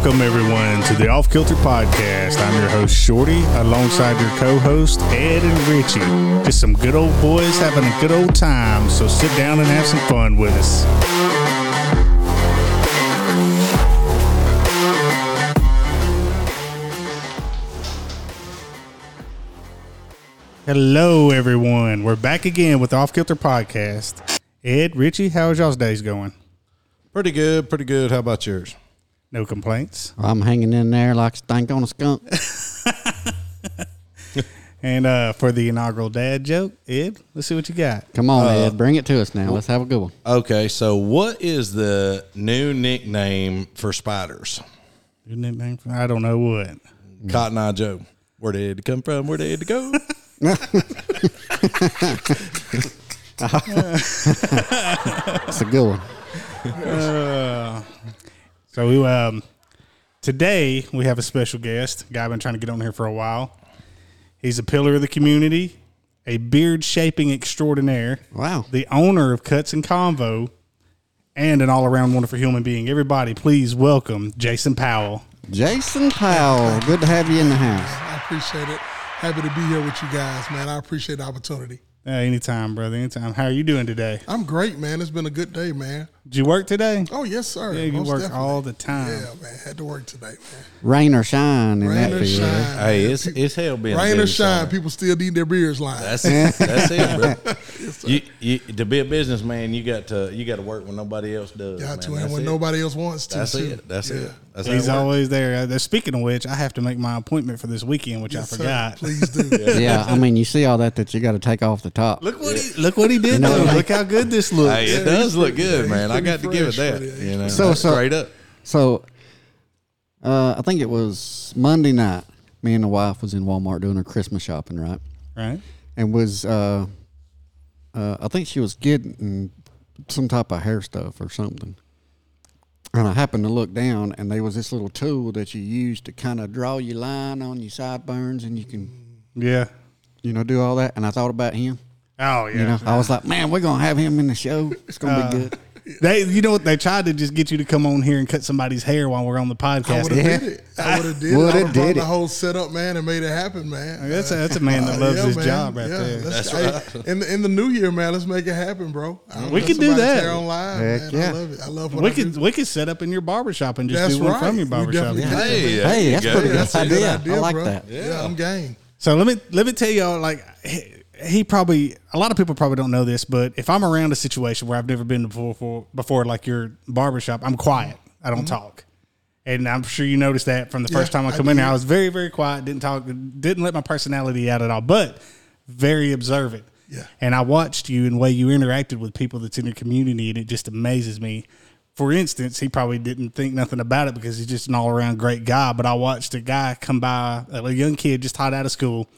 Welcome, everyone, to the Off Kilter Podcast. I'm your host, Shorty, alongside your co host, Ed and Richie. Just some good old boys having a good old time, so sit down and have some fun with us. Hello, everyone. We're back again with the Off Kilter Podcast. Ed, Richie, how's y'all's days going? Pretty good, pretty good. How about yours? No complaints. I'm hanging in there like stank on a skunk. And uh, for the inaugural dad joke, Ed, let's see what you got. Come on, Ed, bring it to us now. Let's have a good one. Okay, so what is the new nickname for spiders? Your nickname? I don't know what. Cotton Eye Joe. Where did it come from? Where did it go? That's a good one. So we um, today we have a special guest, a guy I've been trying to get on here for a while. He's a pillar of the community, a beard shaping extraordinaire, Wow. the owner of Cuts and Convo, and an all around wonderful human being. Everybody, please welcome Jason Powell. Jason Powell, good to have you in the house. I appreciate it. Happy to be here with you guys, man. I appreciate the opportunity. Uh, anytime, brother. Anytime. How are you doing today? I'm great, man. It's been a good day, man. Did you work today? Oh yes, sir. Yeah, you Most work definitely. all the time. Yeah, man. Had to work today, man. Rain or shine in Rain that or field. shine. hey, it's it's hell being a Rain or shine, owner. people still need their beers lined. That's it. that's it, bro. you, you, to be a businessman, you got to you got to work when nobody else does. Got man. to, and when it. nobody else wants to. That's too. it. That's Yeah. it. That's He's how it works. always there. Uh, speaking of which, I have to make my appointment for this weekend, which Yes, I sir. forgot. Please do. Yeah, I mean, you see all that that you got to take off the top. Look what he look what he did. know, though. look how good this looks. Hey, it Yeah, does look good, man. He's I got to give it that. You know, So- so- straight up. So, uh, I think it was Monday night. Me and the wife was in Walmart doing her Christmas shopping, right? Right. And was, uh, uh, I think she was getting some type of hair stuff or something. And I happened to look down, and there was this little tool that you use to kind of draw your line on your sideburns, and you can, Yeah. you know, do all that. And I thought about him. Oh yeah. You know, I was like, man, we're gonna have him in the show. It's gonna Uh, be good. They, you know what? They tried to just get you to come on here and cut somebody's hair while we're on the podcast. I would have Yeah. did it. I would have did Woulda it. I would have did brought the whole setup, man, and made it happen, man. That's a, that's a man that Uh, loves yeah, his man. job right Yeah, there. let's- That's hey, In the in the new year, man, let's make it happen, bro. We can do that. hair on live, Heck man. yeah. I love it. I love what We I could do. we could set up in your barbershop and just That's do one right. from your We barbershop. Yeah. Hey, Hey, you that's pretty Yeah, good that's a good idea. I like bro. that. Yeah, I'm game. So let me let me tell y'all like he, probably a lot of people probably don't know this, but if I'm around a situation where I've never been before before, before like your barbershop, I'm quiet. I don't mm-hmm. talk. And I'm sure you noticed that from the first Yeah, time I I come in there. I was very, very quiet, didn't talk, didn't let my personality out at all, but very observant. Yeah. And I watched you and the way you interacted with people that's in your community, and it just amazes me. For instance, he probably didn't think nothing about it because he's just an all around great guy. But I watched a guy come by, a young kid just hot out of school,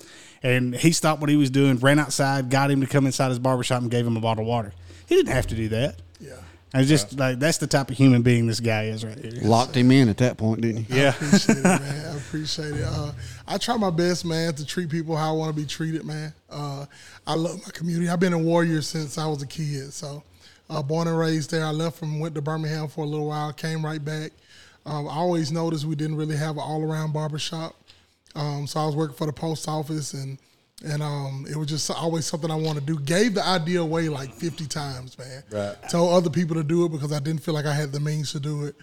and he stopped what he was doing, ran outside, got him to come inside his barbershop, and gave him a bottle of water. He didn't have to do that. Yeah. I was just like, that's the type of human being this guy is right here. Locked him in at that point, didn't he? Yeah. appreciate it, man. I appreciate it. Uh, I try my best, man, to treat people how I want to be treated, man. Uh, I love my community. I've been a Warrior since I was a kid. So, uh, born and raised there. I left from went to Birmingham for a little while, came right back. Um, I always noticed we didn't really have an all around barbershop. Um, so I was working for the post office and and um, it was just always something I wanted to do. Gave the idea away like 50 times, man. Right. Told other people to do it because I didn't feel like I had the means to do it.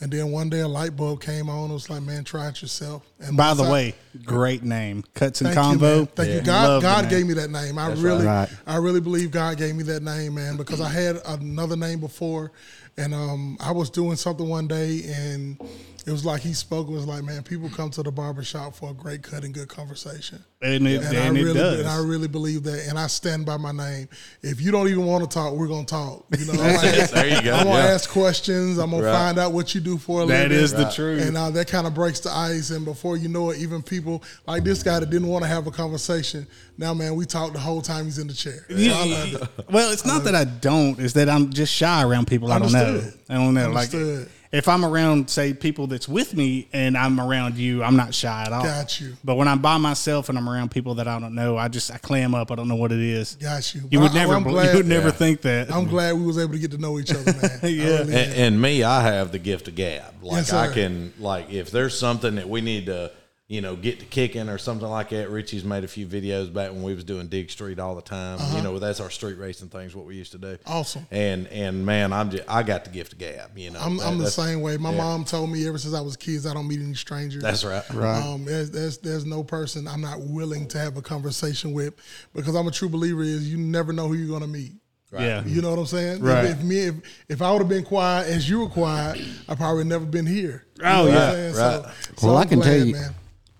And then one day a light bulb came on. It was like, man, try it yourself. And By the I- way, great name. Cuts and Thank you, Convo. man. Thank you. God, the God gave me that name. I really, right. I really believe God gave me that name, man, because I had another name before, and um, I was doing something one day, and it was like He spoke. It was like, man, people come to the barbershop for a great cut and good conversation. And it, And, and I it really, does. and I really believe that, and I stand by my name. If you don't even want to talk, we're gonna talk. You know, I'm gonna, There you go. I'm gonna Yeah. ask questions. I'm gonna find out what you do for a that living. is the truth. And uh, that kind of breaks the ice. And before you know it, even people like this guy that didn't want to have a conversation, now, man, we talk the whole time he's in the chair. So I love it. well, it's not that I don't; it's that I'm just shy around people I don't know. I don't know. Like, Understood. If I'm around, say, people that's with me and I'm around you, I'm not shy at all. Got you. But when I'm by myself and I'm around people that I don't know, I just I clam up. I don't know what it is. Got you. You But would I- never, I'm glad- you would never Yeah. think that. I'm glad we was able to get to know each other, man. Yeah. really And, and me, I have the gift of gab. Like Yes, I sir. can, like if there's something that we need to, you know, get to kicking or something like that. Richie's made a few videos back when we was doing Dig Street all the time. Uh-huh. You know, that's our street racing things. What we used to do. Awesome. And and man, I'm just I got the gift of gab. You know, I'm, That- I'm the same way. My yeah. mom told me ever since I was kids, I don't meet any strangers. That's right. Right. Um, there's, there's there's no person I'm not willing to have a conversation with because I'm a true believer. Is you never know who you're gonna meet. Yeah. You know what I'm saying? Right. If, if me if, if I would have been quiet as you were quiet, I probably never been here. You Oh, know yeah. Right. So, so Well, I'm I can glad, tell you. man.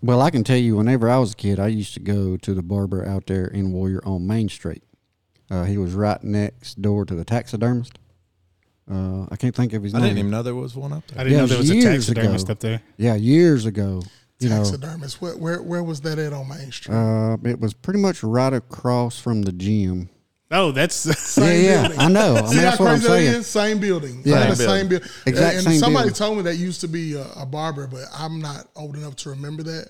Well, I can tell you. Whenever I was a kid, I used to go to the barber out there in Warrior on Main Street. Uh, he was right next door to the taxidermist. Uh, I can't think of his I name. didn't even know there was one up there. I didn't Yeah, know it there was was a years taxidermist ago. up there. Yeah, years ago. You know, Taxidermist. Where, where where was that at on Main Street? uh, it was pretty much right across from the gym. Oh, that's Yeah, Same yeah, building. I know. I mean, See how that's what I'm crazy that saying. is? Same building. Yeah. Yeah, the Same same building. Exact and same somebody building. told me that used to be a, a barber, but I'm not old enough to remember that.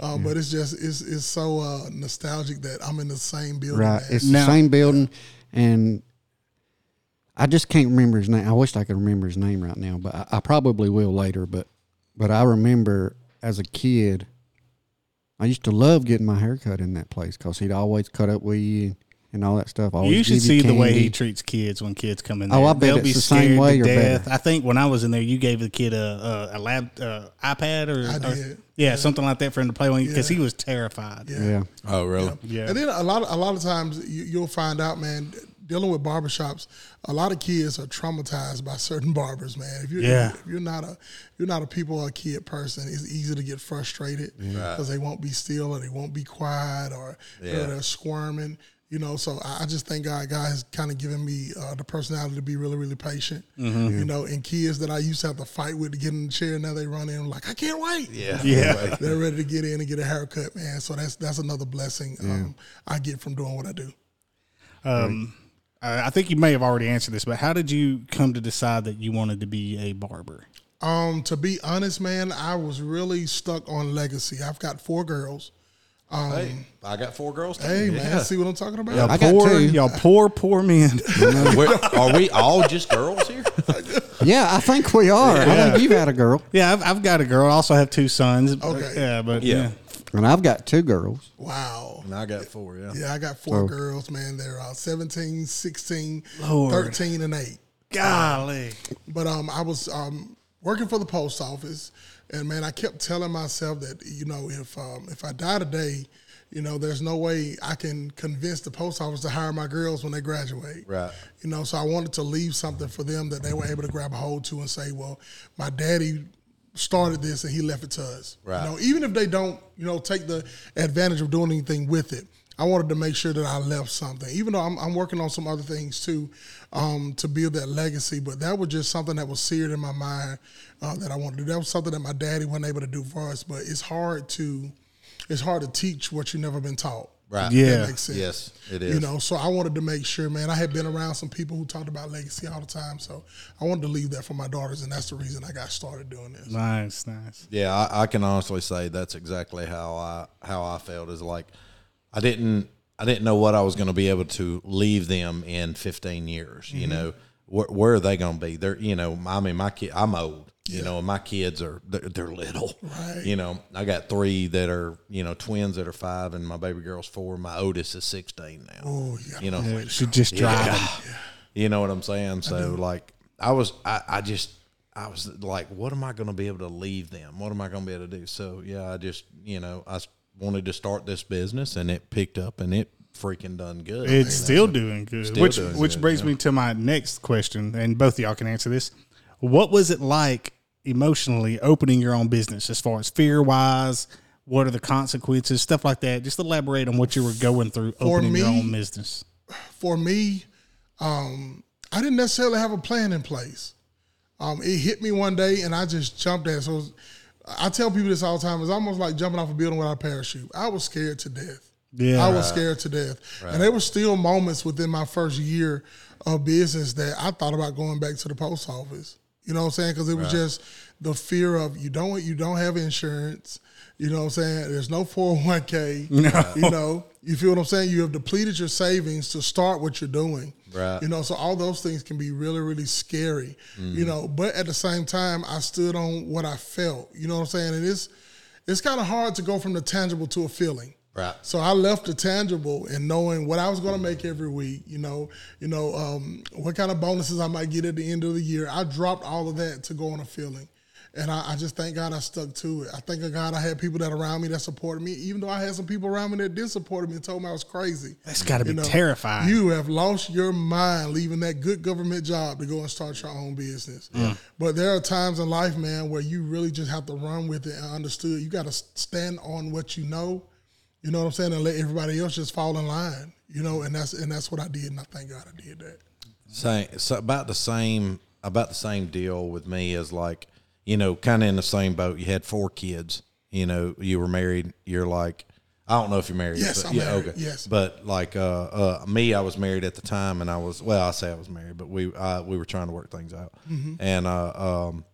Uh, But it's just it's it's so uh, nostalgic that I'm in the same building. Right, man. it's Now- the same building, and I just can't remember his name. I wish I could remember his name right now, but I, I probably will later. But but I remember as a kid, I used to love getting my hair cut in that place because he'd always cut up with you and all that stuff. Always you should give see the way he treats kids when kids come in there. Oh, I bet They'll it's be the same way to or death. better. I think when I was in there, you gave the kid a a, a lab uh, iPad or, I or- did. yeah, something like that for him to play on because Yeah. he was terrified. Yeah. Yeah, Oh, really? Yeah. And then a lot of a lot of times you, you'll find out, man, dealing with barbershops, a lot of kids are traumatized by certain barbers, man. If you're Yeah. if you're not a you're not a people or a kid person, it's easy to get frustrated because they won't be still or they won't be quiet or you Yeah. they're squirming. You know, so I I just think God, God has kind of given me uh, the personality to be really, really patient. You know, and kids that I used to have to fight with to get in the chair, now they run in like, I can't wait. Yeah. Yeah. They're ready to get in and get a haircut, man. So that's that's another blessing um, I get from doing what I do. Um, I I think you may have already answered this, but how did you come to decide that you wanted to be a barber? Um, to be honest, man, I was really stuck on legacy. I've got four girls. Hey, I got four girls. Too. Hey, man, Yeah. see what I'm talking about? Y'all I got poor, two. y'all poor, poor men. We're- we all just girls here? yeah. I think we are. I think you've had a girl, yeah, I've, I've got a girl. I also have two sons. Okay. Yeah, but Yeah. yeah. and I've got two girls. Wow. And I got four. Yeah. Yeah, I got four Oh. girls, man. They're uh, 17, 16, Lord. 13, and 8. Golly. But um, I was um, working for the post office, and man, I kept telling myself that you know if um, if I die today, you know, there's no way I can convince the post office to hire my girls when they graduate. Right. You know, so I wanted to leave something for them that they were able to grab a hold to and say, well, my daddy started this and he left it to us. Right. You know, even if they don't, you know, take the advantage of doing anything with it. I wanted to make sure that I left something, even though I'm, I'm working on some other things too, um, to build that legacy. But that was just something that was seared in my mind uh, that I wanted to do. That was something that my daddy wasn't able to do for us. But it's hard to, it's hard to teach what you've never been taught. Right. Yeah. That makes sense. Yes, it is. You know, so I wanted to make sure, man. I had been around some people who talked about legacy all the time, so I wanted to leave that for my daughters, and that's the reason I got started doing this. Nice, nice. Yeah, I, I can honestly say that's exactly how I how I felt. Is like I didn't I didn't know what I was going to be able to leave them in 15 years. You mm-hmm. know, where, where are they going to be? They're you know, I mean, my kid, I'm old. You know, and my kids are they're, they're little. Right. You know, I got three that are you know twins that are five, and my baby girl's four. My oldest is 16 now. Oh, yeah. You know, Yeah, should just drive Yeah. them. You know what I'm saying? So like I was I, I just I was like, what am I gonna be able to leave them? What am I gonna be able to do? So yeah, I just you know, I s- wanted to start this business and it picked up and it freaking done good. It's still doing good. Still which doing which good, brings yeah. me to my next question, and both of y'all can answer this. What was it like emotionally opening your own business as far as fear wise? What are the consequences? Stuff like that. Just elaborate on what you were going through opening your own business. For me, um, I didn't necessarily have a plan in place. Um, it hit me one day, and I just jumped at it. So it was- I tell people this all the time. It's almost like jumping off a building without a parachute. I was scared to death. Yeah. I was scared to death. And there were still moments within my first year of business that I thought about going back to the post office. You know what I'm saying? Because it was just the fear of you don't you don't have insurance. You know what I'm saying? There's no 401k. No. You know, you feel what I'm saying? You have depleted your savings to start what you're doing. Right. You know, so all those things can be really, really scary. You know, but at the same time, I stood on what I felt. You know what I'm saying? And it's it's kind of hard to go from the tangible to a feeling. Right. So I left the tangible and knowing what I was going to make every week. You know, you know um, what kind of bonuses I might get at the end of the year. I dropped all of that to go on a feeling, and I, I just thank God I stuck to it. I thank God I had people that around me that supported me, even though I had some people around me that did support me and told me I was crazy. That's got to be You know, terrifying. You have lost your mind leaving that good government job to go and start your own business. But there are times in life, man, where you really just have to run with it and understood. You got to stand on what you know. You know what I'm saying, and let everybody else just fall in line. You know, and that's and that's what I did, and I thank God I did that. Same, so about the same, about the same deal with me as like, you know, kind of in the same boat. You had four kids. You know, you were married. You're like, I don't know if you're married. Yes, but, I'm yeah, married, okay. yes. but like uh, uh, me, I was married at the time, and I was well. I say I was married, but we uh, we were trying to work things out, Mm-hmm. and uh, um,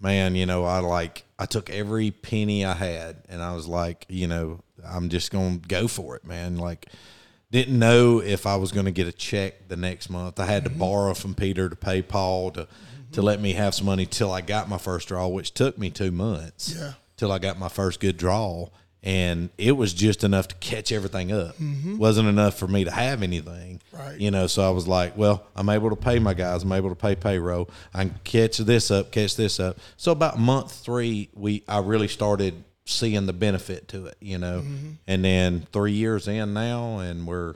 man, you know, I like I took every penny I had, and I was like, you know, I'm just gonna go for it, man. Like, didn't know if I was gonna get a check the next month. I had to borrow from Peter to pay Paul to to let me have some money till I got my first draw, which took me two months. Yeah. till I got my first good draw. And it was just enough to catch everything up. Mm-hmm. Wasn't enough for me to have anything. Right. You know, so I was like, well, I'm able to pay my guys. I'm able to pay payroll. I can catch this up, catch this up. So about month three, we I really started seeing the benefit to it, you know. Mm-hmm. And then three years in now, and we're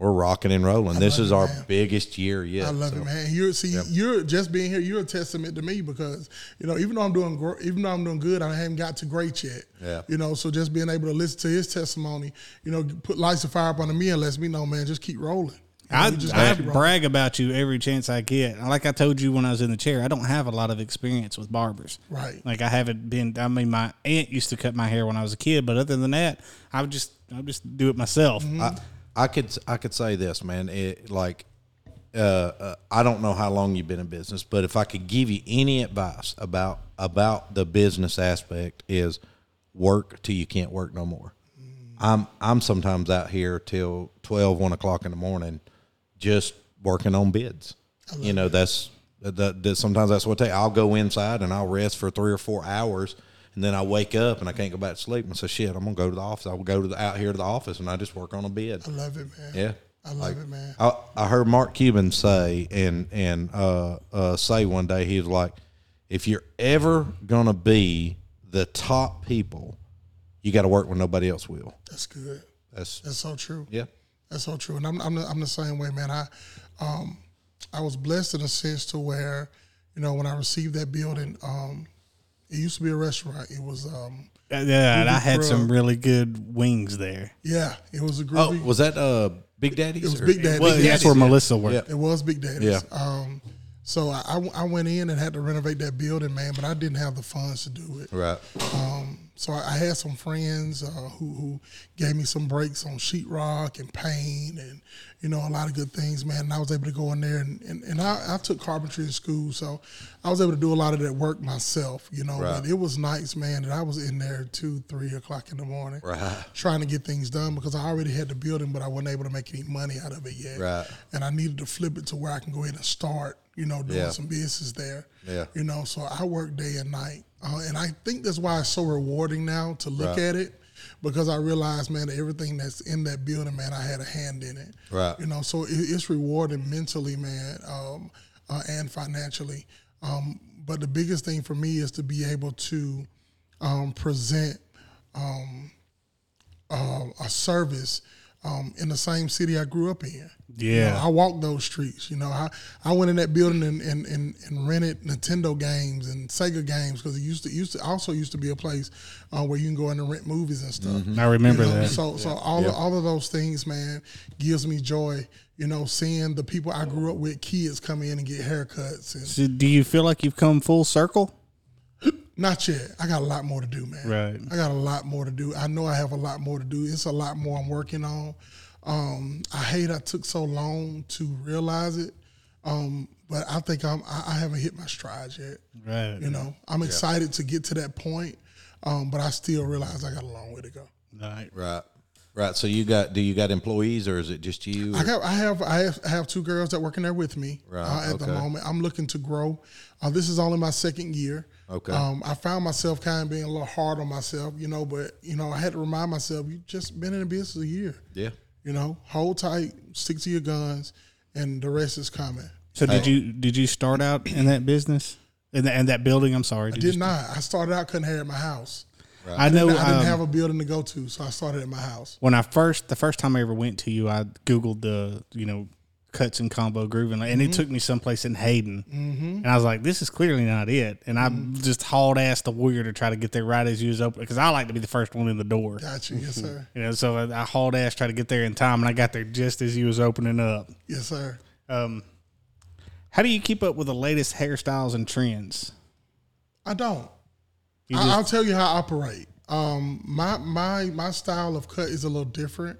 we're rocking and rolling. This is it, our man. biggest year yet. I love so. it, man. You're see, you're just being here. You're a testament to me because you know, even though I'm doing, gr- even though I'm doing good, I haven't got to great yet. Yeah. You know, so just being able to listen to his testimony, you know, put lights of fire up under me and lets me know, man, just keep rolling. You know, I, just I rolling. brag about you every chance I get. Like I told you when I was in the chair, I don't have a lot of experience with barbers. Right. Like I haven't been. I mean, my aunt used to cut my hair when I was a kid, but other than that, I would just I would just do it myself. Mm-hmm. I, I could I could say this, man. It, like, uh, uh, I don't know how long you've been in business, but if I could give you any advice about about the business aspect, is work till you can't work no more. I'm I'm sometimes out here till 12, 1 o'clock in the morning, just working on bids. You know, that's that, that sometimes that's what I take. I'll go inside and I'll rest for three or four hours, and then I wake up and I can't go back to sleep. And say, "Shit, I'm gonna go to the office." I will go to the, out here to the office and I just work on a bid. I love it, man. Yeah, I love it, man. I, I heard Mark Cuban say and and uh, uh, say one day he was like, "If you're ever gonna be the top people, you got to work when nobody else will." That's good. That's That's so true. yeah, That's so true, and I'm I'm the, I'm the same way, man. I um I was blessed in a sense to where you know when I received that building, um, it used to be a restaurant. It was um Uh, yeah, and I had Bro. some really good wings there. yeah, it was a great. Oh, was that uh Big Daddy's? it was or- Big Daddy's. Well, Big that's Daddy's. where Melissa worked. Yeah. It was Big Daddy's. Yeah. Um, so I, I I went in and had to renovate that building, man, but I didn't have the funds to do it. Right. Um, so I, had some friends uh, who who gave me some breaks on sheetrock and paint and you know a lot of good things, man. And I was able to go in there and and, and I, I took carpentry in school, so I was able to do a lot of that work myself, you know. Right. But it was nice, man. that I was in there two, three o'clock in the morning, Right. trying to get things done because I already had the building, but I wasn't able to make any money out of it yet. Right. And I needed to flip it to where I can go ahead and start, you know, doing Yeah. some business there. Yeah. You know, so I work day and night. Uh, and I think that's why it's so rewarding now to look Right. at it because I realized, man, that everything that's in that building, man, I had a hand in it. Right. You know, so it, it's rewarding mentally, man, um, uh, and financially. Um, but the biggest thing for me is to be able to um, present um, uh, a service um, in the same city I grew up in. You Yeah. know, I walked those streets. You know, I, I went in that building and, and, and, and rented Nintendo games and Sega games because it used to used to also used to be a place uh, where you can go in and rent movies and stuff. I remember You know, that. So so all of, all of those things, man, gives me joy. You know, seeing the people I grew up with, kids come in and get haircuts, and So do you feel like you've come full circle? Not yet. I got a lot more to do, man. Right. I got a lot more to do. I know I have a lot more to do. It's a lot more I'm working on. Um, I hate I took so long to realize it Um, but I think I'm I, I haven't hit my stride yet. Right. You know, I'm excited to get to that point, um, but I still realize I got a long way to go. Right. Right. Right. So you got do you got employees or is it just you? I got, I have, I have, I have two girls that working there with me Right, uh, at the moment. I'm looking to grow. Uh, this is only my second year. Okay. Um, I found myself kind of being a little hard on myself, you know, but you know, I had to remind myself, you just been in the business a year. yeah. You know, hold tight, stick to your guns, and the rest is coming. So did you did you start out in that business in, the, in that building? I'm sorry. I Did did you, not. I started out couldn't have it at my house. I know. I didn't um, have a building to go to, so I started at my house. when I first the first time I ever went to you, I googled the you know cuts and Convo grooving, and it took me someplace in Hayden, and I was like, this is clearly not it. And I just hauled ass the warrior to try to get there right as you was open because I like to be the first one in the door. Got you, yes sir, You know, so I, I hauled ass try to get there in time, and I got there just as you was opening up. yes sir. Um, how do you keep up with the latest hairstyles and trends? I don't. I, just- I'll tell you how I operate. Um, my my my style of cut is a little different.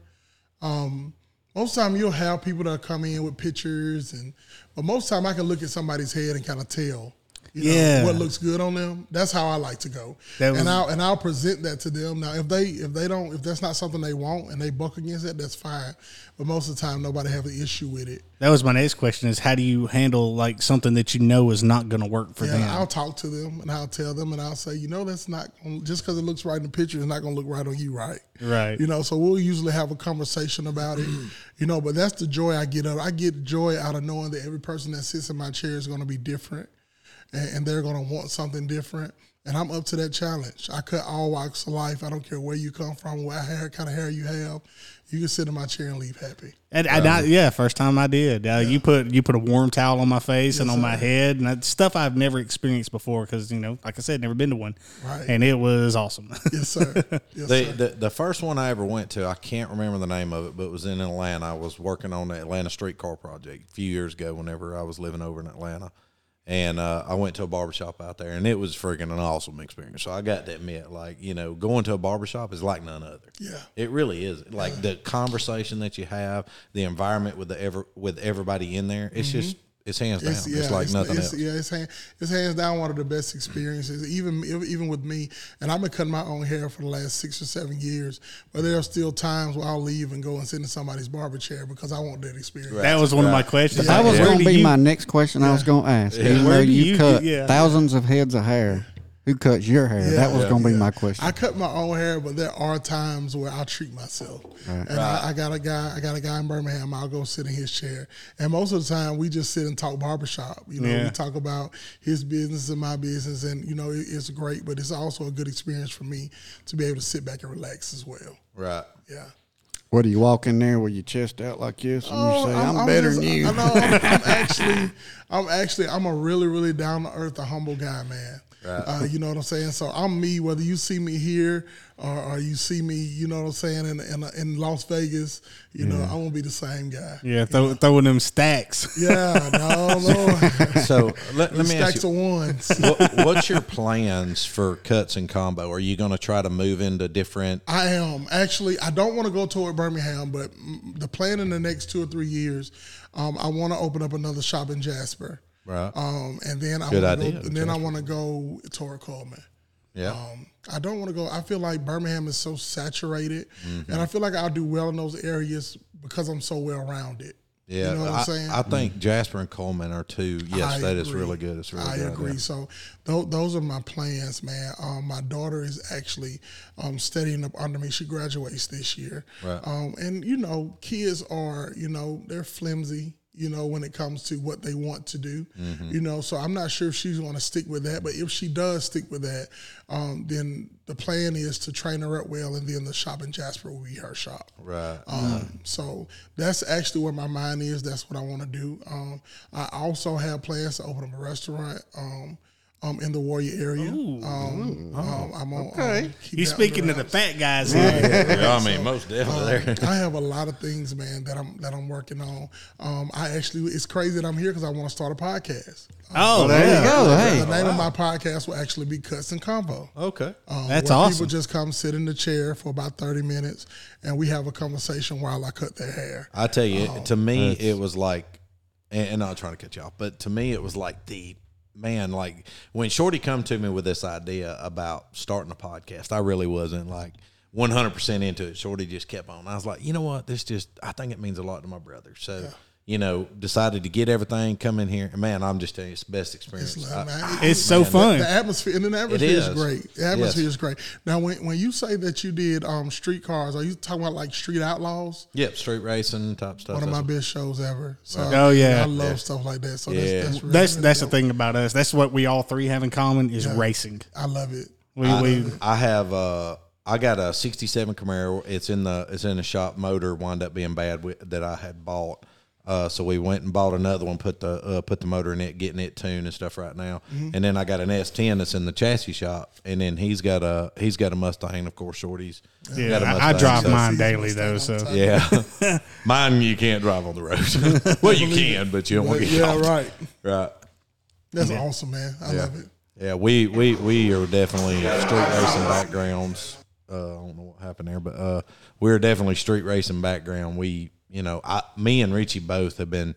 Um, most time you'll have people that come in with pictures, and but most time I can look at somebody's head and kind of tell. You know, Yeah. what looks good on them. That's how I like to go, That and I'll and I'll present that to them. Now, if they if they don't if that's not something they want and they buck against it, that's fine. But most of the time, nobody have an issue with it. That was my next question: is how do you handle like something that you know is not going to work for Yeah, them? I'll talk to them and I'll tell them and I'll say, you know, that's not just because it looks right in the picture, it's not going to look right on you, right? Right. You know, so we'll usually have a conversation about it. You know, but that's the joy I get out. of I get joy out of knowing that every person that sits in my chair is going to be different, and, and they're going to want something different. And I'm up to that challenge. I cut all walks of life. I don't care where you come from, what hair kind of hair you have. You can sit in my chair and leave happy. And I, I- yeah, first time I did. Uh, You put you put a warm towel on my face and on my head, and that's stuff I've never experienced before because you know, like I said, never been to one, Right. and it was awesome. Yes, sir. Yes, The, sir. the the first one I ever went to, I can't remember the name of it, but it was in Atlanta. I was working on the Atlanta Streetcar Project a few years ago. Whenever I was living over in Atlanta, and uh, I went to a barbershop out there, and it was freaking an awesome experience. So I got to admit, like you know, going to a barbershop is like none other. Yeah. it really is. Like the conversation that you have, the environment with the ever with everybody in there. It's just it's hands down. It's, like nothing it's, else. Yeah, it's, hand, it's hands down one of the best experiences. Even even with me, and I've been cutting my own hair for the last six or seven years. But there are still times where I'll leave and go and sit in somebody's barber chair because I want that experience. that was one of my questions. That was Where going to be you- my next question. I was going to ask. Even Where though do you, you cut get- yeah. thousands of heads of hair, who cuts your hair? that was going to be my question. I cut my own hair, but there are times where I treat myself. And I, I got a guy, I got a guy in Birmingham. I'll go sit in his chair, and most of the time we just sit and talk barbershop. You know, Yeah. we talk about his business and my business, and you know it, it's great. But it's also a good experience for me to be able to sit back and relax as well. Right. Yeah. what do you walk in there with your chest out like this and you oh, say, "I'm, better just- than you"? I know. I'm, I'm actually, I'm actually, I'm a really, really down to earth, a humble guy, man. Uh, you know what I'm saying? So I'm me, whether you see me here or, or you see me, you know what I'm saying, in in, in Las Vegas. You know, I won't be the same guy. Yeah, throw, throwing them stacks. Yeah, no, no. So let, let me ask Stacks you, of ones. what, what's your plans for cuts and Convo? Are you going to try to move into different? I am actually. I don't want to go toward Birmingham, but the plan in the next two or three years, um, I want to open up another shop in Jasper. Right. Um, and then I Good wanna idea, Go, and then I want to go toward Cullman. Yeah. Um, I don't want to go. I feel like Birmingham is so saturated, Mm-hmm. and I feel like I'll do well in those areas because I'm so well rounded. yeah. you know what I, I'm saying. I think Jasper and Cullman are two. Yes, I that is agree. really good. It's really I good. agree. idea. So th- those are my plans, man. Um, my daughter is actually um, studying up under me. She graduates this year. Right. Um, and you know, kids are you know they're flimsy. You know, when it comes to what they want to do, Mm-hmm. you know, so I'm not sure if she's going to stick with that. But if she does stick with that, um, then the plan is to train her up well, and then the shop in Jasper will be her shop. Right. Um, so that's actually where my mind is. That's what I want to do. Um, I also have plans to open up a restaurant um, um, in the Warrior area. Um, um, I'm on. Um, keep You that speaking to the fat guys here. yeah, I mean, most definitely. there. I have a lot of things, man, that I'm that I'm working on. Um, I actually, it's crazy that I'm here because I want to start a podcast. Oh, there you go. The Hey, name of my podcast will actually be Cuts and Convo. Okay. Um, That's where awesome. People just come sit in the chair for about 30 minutes and we have a conversation while I cut their hair. I tell you, to me, it was like and, and I'm not trying to cut you off, but to me, it was like the man, like when Shorty come to me with this idea about starting a podcast, I really wasn't like 100% into it. Shorty just kept on. I was like, you know what? This just, I think it means a lot to my brother. So, you know, decided to get everything, come in here. Man, I'm just telling you, it's the best experience. It's, I- like, man, It's so the- fun. The atmosphere and the atmosphere is. is. great. The atmosphere Yes. is great. Now, when when you say that you did um, street cars, are you talking about like Street Outlaws? yep, street racing type stuff. One of my best shows ever. So Oh, yeah. I love Yeah. stuff like that. So Yeah. that's that's really, That's really that's the thing about us. That's what we all three have in common is racing. I love it. We, I, we I have uh I got a '67 Camaro. It's in the it's in the shop. Motor wound up being bad with, that I had bought. Uh, so we went and bought another one. Put the uh, put the motor in it, getting it tuned and stuff right now. Mm-hmm. And then I got an S10 that's in the chassis shop. And then he's got a he's got a Mustang, of course. shorties. yeah, got a I, I Mustang, drive so- mine daily though. So. Yeah, mine you can't drive on the road. well, you can, but you don't want to get yeah, caught. right. Right. That's awesome, man. I love it. Yeah, we we we are definitely street racing backgrounds. Uh, I don't know what happened there, but uh, we're definitely street racing background. We, you know, I, me and Richie both have been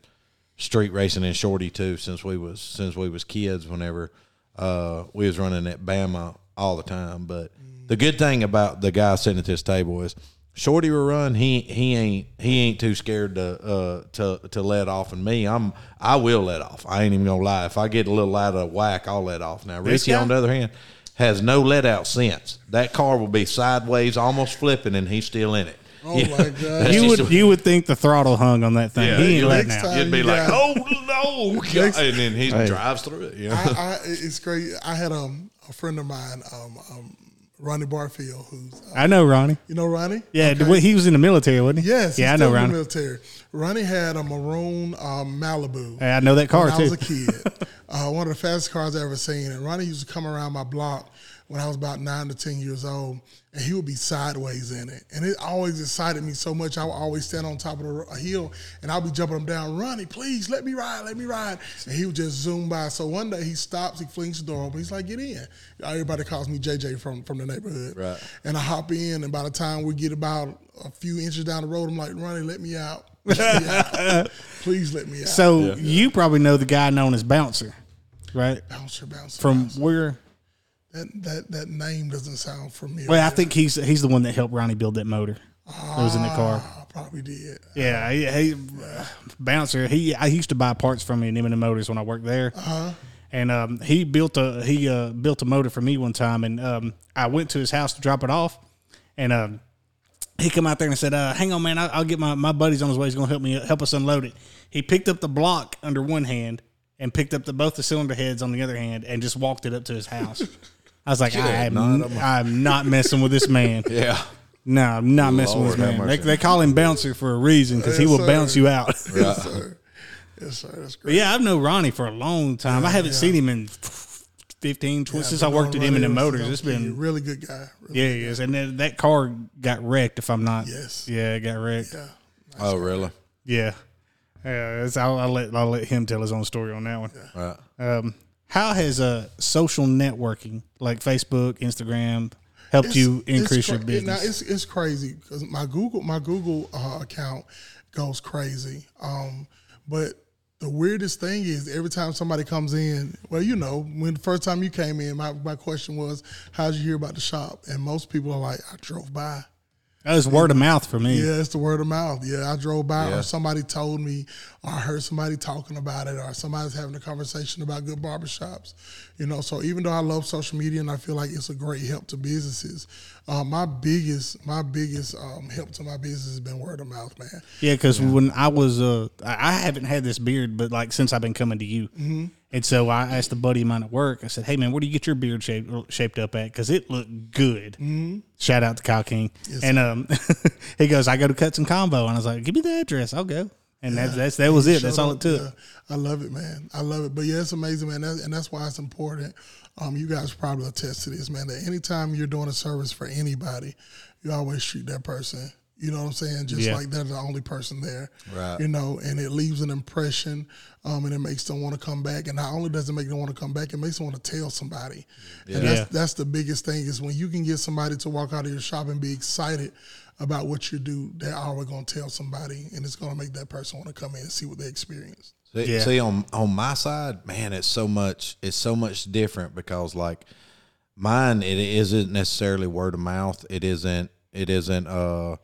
street racing and Shorty too since we was since we was kids. Whenever uh, we was running at Bama all the time. But the good thing about the guy sitting at this table is Shorty will run. He he ain't he ain't too scared to uh to to let off. And me, I'm I will let off. I ain't even gonna lie. If I get a little out of whack, I'll let off. Now Richie, guy? on the other hand, has no let out sense. That car will be sideways, almost flipping, and he's still in it. Oh my God. You would a- you would think the throttle hung on that thing. Yeah, he ain't letting out. You'd be you like, got- oh no, God," and then he drives through it. You know? I, I, it's great. I had um, a friend of mine, um, um, Ronnie Barfield, who's uh, I know Ronnie. you know Ronnie. Yeah, Okay. he was in the military, wasn't he? Yes, Yeah, I know still in Ronnie. the military. Ronnie had a maroon um, Malibu. Yeah, I know that car when I was a kid. uh, one of the fastest cars I ever seen. And Ronnie used to come around my block when I was about nine to ten years old, and he would be sideways in it. And it always excited me so much. I would always stand on top of a, a hill, and I'd be jumping him down. Ronnie, please let me ride, let me ride. And he would just zoom by. So one day he stops, he flings the door open. He's like, "Get in." Everybody calls me JJ from from the neighborhood. Right. And I hop in, and by the time we get about a few inches down the road, I'm like, "Ronnie, let me out." Let me out. Please let me out. So you probably know the guy known as Bouncer, right? bouncer, bouncer. From bouncer. where? That that that name doesn't sound familiar. Well, I think he's he's the one that helped Ronnie build that motor. That was in the car. I probably did. Yeah, he, he uh, Bouncer. He I used to buy parts from him in M&M Motors when I worked there. Uh-huh. And um, he built a he uh, built a motor for me one time, and um, I went to his house to drop it off, and um, he come out there and said, uh, "Hang on, man, I'll, I'll get my, my buddy's on his way. He's gonna help me help us unload it." He picked up the block under one hand and picked up the both the cylinder heads on the other hand, and just walked it up to his house. I was like, I am, not a- I'm not messing with this man. yeah. No, I'm not messing with this have man. They, mercy. they call him Bouncer for a reason because he Yes, will sir. bounce you out. Yes, sir. Yes, sir. That's But great. yeah, I've known Ronnie for a long time. I haven't yeah. seen him in 15, 20, since I worked at known M&M Motors. It's It's a been really good guy. Really yeah, he is. And then that car got wrecked. If I'm not, Yes. yeah, it got wrecked. Yeah. Oh, really? Yeah, yeah. it's- I'll, I'll let I'll let him tell his own story on that one. Right. Um, how has uh, social networking like Facebook, Instagram helped It's- you increase your business? Now it's it's crazy because my Google my Google uh, account goes crazy. Um, but the weirdest thing is every time somebody comes in, well, you know, when the first time you came in, my, my question was, "How'd you hear about the shop?" And most people are like, "I drove by." That was word of mouth for me. Yeah, it's the word of mouth. Yeah, I drove by, Yeah. or somebody told me, or I heard somebody talking about it, or somebody's having a conversation about good barbershops. You know, so even though I love social media and I feel like it's a great help to businesses, uh, my biggest, my biggest um, help to my business has been word of mouth, man. Yeah, because when I was, uh, I haven't had this beard, but like since I've been coming to you, Mm-hmm. and so I asked a buddy of mine at work. I said, "Hey man, where do you get your beard shaped shaped up at? Because it looked good." Mm-hmm. Shout out to Kyle King, and um, he goes, "I go to Cuts and Convo," and I was like, "Give me the address, I'll go." And that's that's that was it. That's all it took. yeah. I love it, man. I love it. But yeah, it's amazing, man. That, and that's why it's important. Um, you guys probably attest to this, man. That anytime you're doing a service for anybody, you always treat that person. You know what I'm saying? Just Yeah. like they're the only person there. Right. You know, and it leaves an impression, um, and it makes them want to come back. And not only does it make them want to come back, it makes them want to tell somebody. And that's Yeah. that's the biggest thing is when you can get somebody to walk out of your shop and be excited about what you do, they're always gonna tell somebody, and it's gonna make that person want to come in and see what they experience. See, Yeah. see on on my side, man, it's so much it's so much different because like mine it isn't necessarily word of mouth. It isn't it isn't uh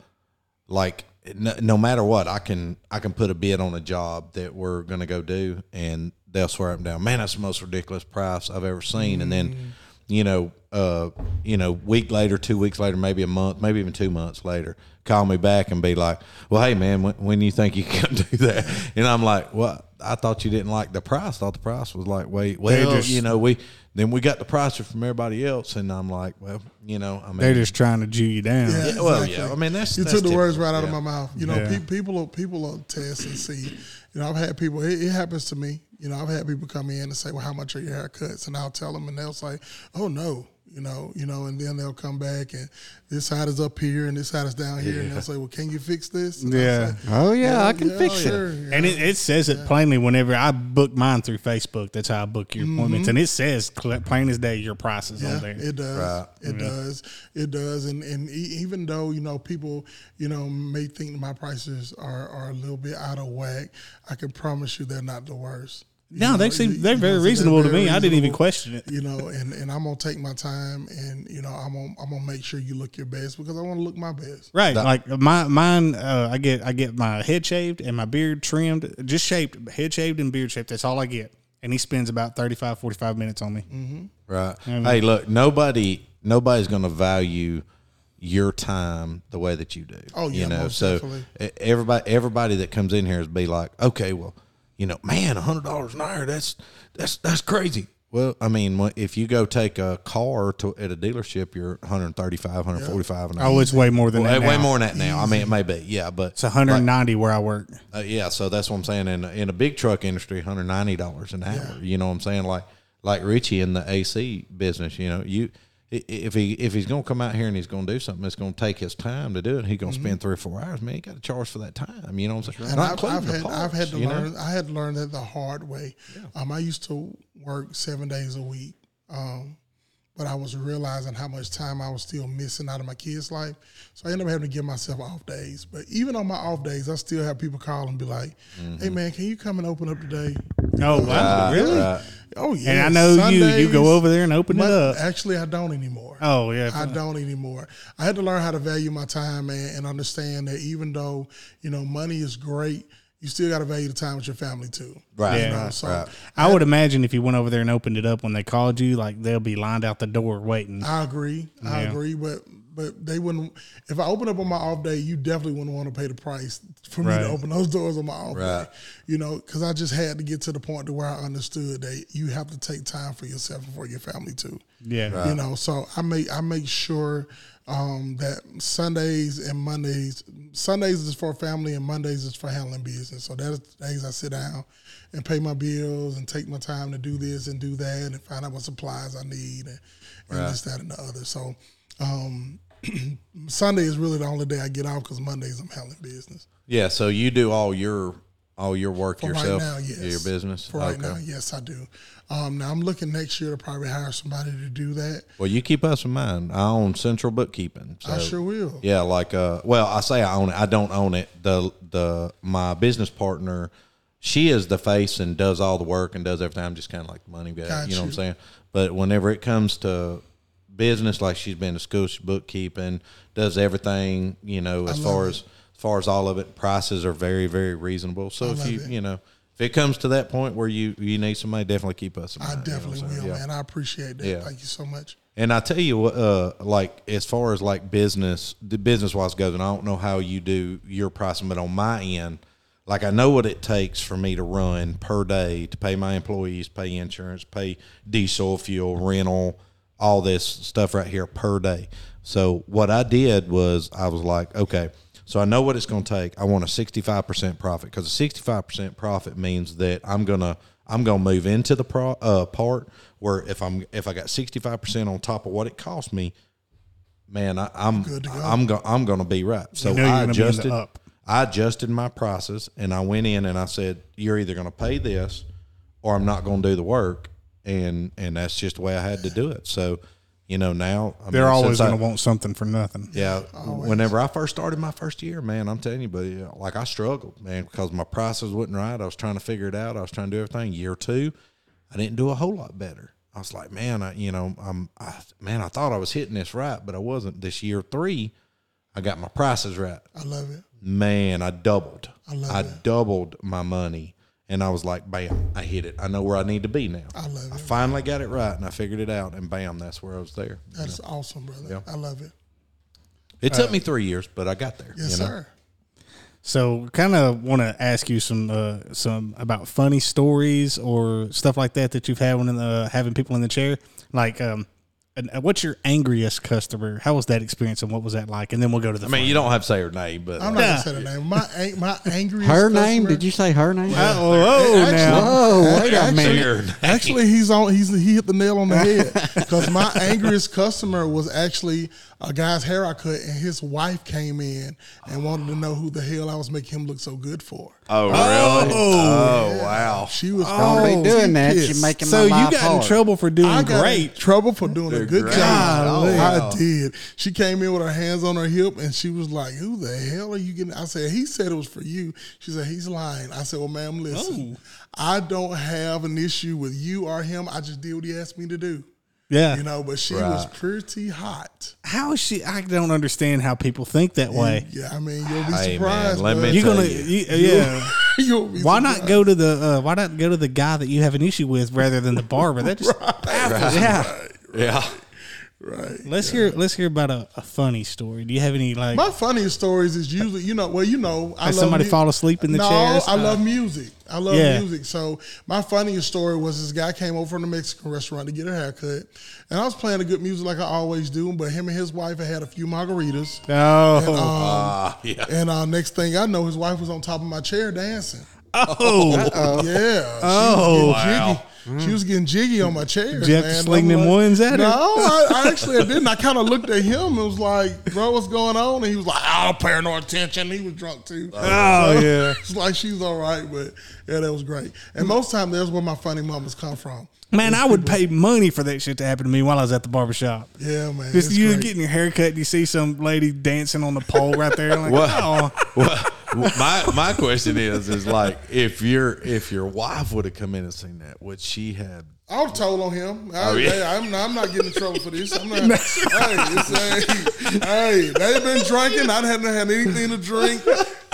like no, no matter what, I can I can put a bid on a job that we're gonna go do and they'll swear up and down. Man, that's the most ridiculous price I've ever seen. And then, you know, uh, you know, week later, two weeks later, maybe a month, maybe even two months later, call me back and be like, "Well, hey man, when, when you think you can do that?" And I'm like, "Well, I thought you didn't like the price. I thought the price was like, wait, well, just- you know, we then we got the price from everybody else, and I'm like, well, you know, I mean, They're just trying to Jew you down. Yeah. yeah, well, Exactly. yeah. I mean, that's You that's took the words right out of my mouth. You know, Yeah. pe- people will, people will test and see. You know, I've had people. It, it happens to me. You know, I've had people come in and say, "Well, how much are your haircuts?" And I'll tell them, and they'll say, "Oh no." You know, you know, and then they'll come back and this side is up here and this side is down here, and they'll say, "Well, can you fix this?" And Yeah. say, Oh yeah, I can yeah, fix sure, it. yeah. And it, it says it plainly whenever I book mine through Facebook. That's how I book your appointments. Mm-hmm. And it says plain as day your prices Yeah, on there. it does. Right. It mm-hmm. does. It does. And and e- even though you know people, you know, may think my prices are are a little bit out of whack, I can promise you they're not the worst. You no, know, they seem they're you know, very so reasonable to very me. I didn't even question it. You know, and, and I'm gonna take my time, and you know, I'm gonna I'm gonna make sure you look your best because I want to look my best. Right, like my mine, uh, I get I get my head shaved and my beard trimmed, just shaped, head shaved and beard shaped. That's all I get, and he spends about 35, 45 minutes on me. Mm-hmm. Right. Hey, look, nobody nobody's going to value your time the way that you do. Oh, yeah, you know. most so definitely. everybody everybody that comes in here is be like, okay, well, you know, man, a hundred dollars an hour, that's that's that's crazy. Well, I mean, if you go take a car to at a dealership, you're 135, 145 an hour. Oh, it's way more than way, that. way now. more than that now. I mean, it may be, yeah, but It's 190 where I work. uh, yeah, so that's what I'm saying. In in a big truck industry, hundred ninety dollars an hour. You know what I'm saying? Like like Richie in the AC business. You know, you i- if he if he's gonna come out here and he's gonna do something, it's gonna take his time to do it. He's gonna spend three or four hours. Man, you got to charge for that time. You know what I'm saying? And I've, I've had parts, I've had to you know? learn I had to learn that the hard way. Um, I used to work seven days a week, um, but I was realizing how much time I was still missing out of my kids' life. So I ended up having to give myself off days. But even on my off days, I still have people call and be like, Mm-hmm. "Hey man, can you come and open up today?" Oh, wow, really? Right. Oh yeah. And I know you. You go over there and open it up. Actually, I don't anymore. Oh yeah. I don't anymore. I had to learn how to value my time, man, and understand that even though you know money is great, you still got to value the time with your family too. Right, You know, right, so right. I would imagine if you went over there and opened it up when they called you, like they'll be lined out the door waiting. I agree. I agree, but but they wouldn't. If I open up on my off day, you definitely wouldn't want to pay the price for me Right. to open those doors on my off Right. day. You know, because I just had to get to the point to where I understood that you have to take time for yourself and for your family too. Yeah. You know, so I make I make sure um, that Sundays and Mondays, Sundays is for family and Mondays is for handling business. So that's the days I sit down and pay my bills and take my time to do this and do that and find out what supplies I need and, and this, that, and the other. So um, Sunday is really the only day I get off because Mondays I'm handling business. Yeah, so you do all your all your work For yourself. right now, yes. Your business. For right Okay. now, yes, I do. Um, now I'm looking next year to probably hire somebody to do that. Well, you keep us in mind. I own Central Bookkeeping. So. I sure will. Yeah, like uh well, I say I own it. I don't own it. The the my business partner, she is the face and does all the work and does everything. I'm just kind of like the money guy. Got you know what I'm saying? But whenever it comes to business, like she's been to school, she's bookkeeping, does everything. You know, as far as as far as all of it, prices are very very reasonable. So if you it. you know. If it comes to that point where you, you need somebody, definitely keep us in I mind. you know definitely will, Yeah. man. I appreciate that. Yeah. Thank you so much. And I tell you what, uh, like as far as like business, the business wise goes, and I don't know how you do your pricing, but on my end, like I know what it takes for me to run per day to pay my employees, pay insurance, pay diesel, fuel, rental, all this stuff right here per day. So what I did was I was like, okay, so I know what it's going to take. I want a sixty-five percent profit because a sixty-five percent profit means that I'm gonna I'm gonna move into the pro, uh, part where if I'm if I got sixty-five percent on top of what it cost me, man, I, I'm Good to go. I'm going I'm going to be right. So know you're I gonna be in the adjusted up. I adjusted my prices and I went in and I said, you're either going to pay this or I'm not going to do the work, and and that's just the way I had to do it. So, You know, now I They're mean, always going to want something for nothing. yeah. Whenever I first started my first year, man, I'm telling you, but yeah, like I struggled, man, because my prices wasn't right. I was trying to figure it out. I was trying to do everything. Year two, I didn't do a whole lot better. I was like, man, I, you know, I'm, I, man, I thought I was hitting this right, but I wasn't. This year three, I got my prices right. I love it. Man, I doubled. I love I it. doubled my money. And I was like, bam, I hit it. I know where I need to be now. I love it. I finally got it right and I figured it out. And bam, that's where I was there. That's awesome, brother. Yeah. I love it. It took me three years, but I got there. Yes, you know? sir. So, kind of want to ask you some uh, some about funny stories or stuff like that that you've had when uh, having people in the chair. Like, um, and, uh, what's your angriest customer? How was that experience, and what was that like? And then we'll go to the. I mean, you don't have to say her name, but I'm like, not Yeah. gonna say her name. My ang- my angriest. Her name? Did you say her name? Oh, oh, Actually- now. Oh, wait a Actually- minute. Actually, he's on. He's he hit the nail on the head because my angriest customer was actually a guy's hair I cut, and his wife came in and wanted to know who the hell I was making him look so good for. Oh, really? Oh, oh wow. She was Don't be doing that. pissed. You're making So my you life got in trouble for doing I got in great. trouble for doing a good great. job. Oh, wow. I did. She came in with her hands on her hip and she was like, "Who the hell are you getting?" I said, "He said it was for you." She said, "He's lying." I said, "Well, ma'am, listen. Oh. I don't have an issue with you or him. I just did what he asked me to do." Yeah. You know, but she was pretty hot. How is she? I don't understand how people think that way. Yeah, I mean, you'll be Hey, man, surprised. let me. You tell gonna? you. You, yeah. You'll be Why not go to the? Uh, why not go to the guy that you have an issue with rather than the barber? That just baffles. Yeah. Yeah. Right. Let's hear. Let's hear about a, a funny story. Do you have any like? My funniest stories is usually, you know, well, you know, I Has love somebody mu- fall asleep in the chair. no, chairs? I Uh, love music. I love Yeah. music. So my funniest story was this guy came over from the Mexican restaurant to get a haircut, and I was playing the good music like I always do. But him and his wife had had a few margaritas, oh. Ah, yeah. and uh, next thing I know, his wife was on top of my chair dancing. oh. Yeah. Oh, she was getting jiggy. She was getting jiggy on my chair. Did you have to sling them like- ones at her? No, I, I actually didn't. I kind of looked at him and was like, "Bro, what's going on?" And he was like, "I don't pay no attention." He was drunk too. Oh, yeah. It's like she's all right, but yeah, that was great. And most time, that's where my funny moments come from. Man, I would pay money for that shit to happen to me while I was at the barbershop. Yeah, man. Just it's you great. getting your haircut and you see some lady dancing on the pole right there. Like, What? oh, Well, my my question is is like if your if your wife would have come in and seen that, would she have? I was told on him. I, Oh, yeah. hey, I'm, I'm not getting in trouble for this. I'm not. hey, it's, hey, hey, they've been drinking. I hadn't had anything to drink.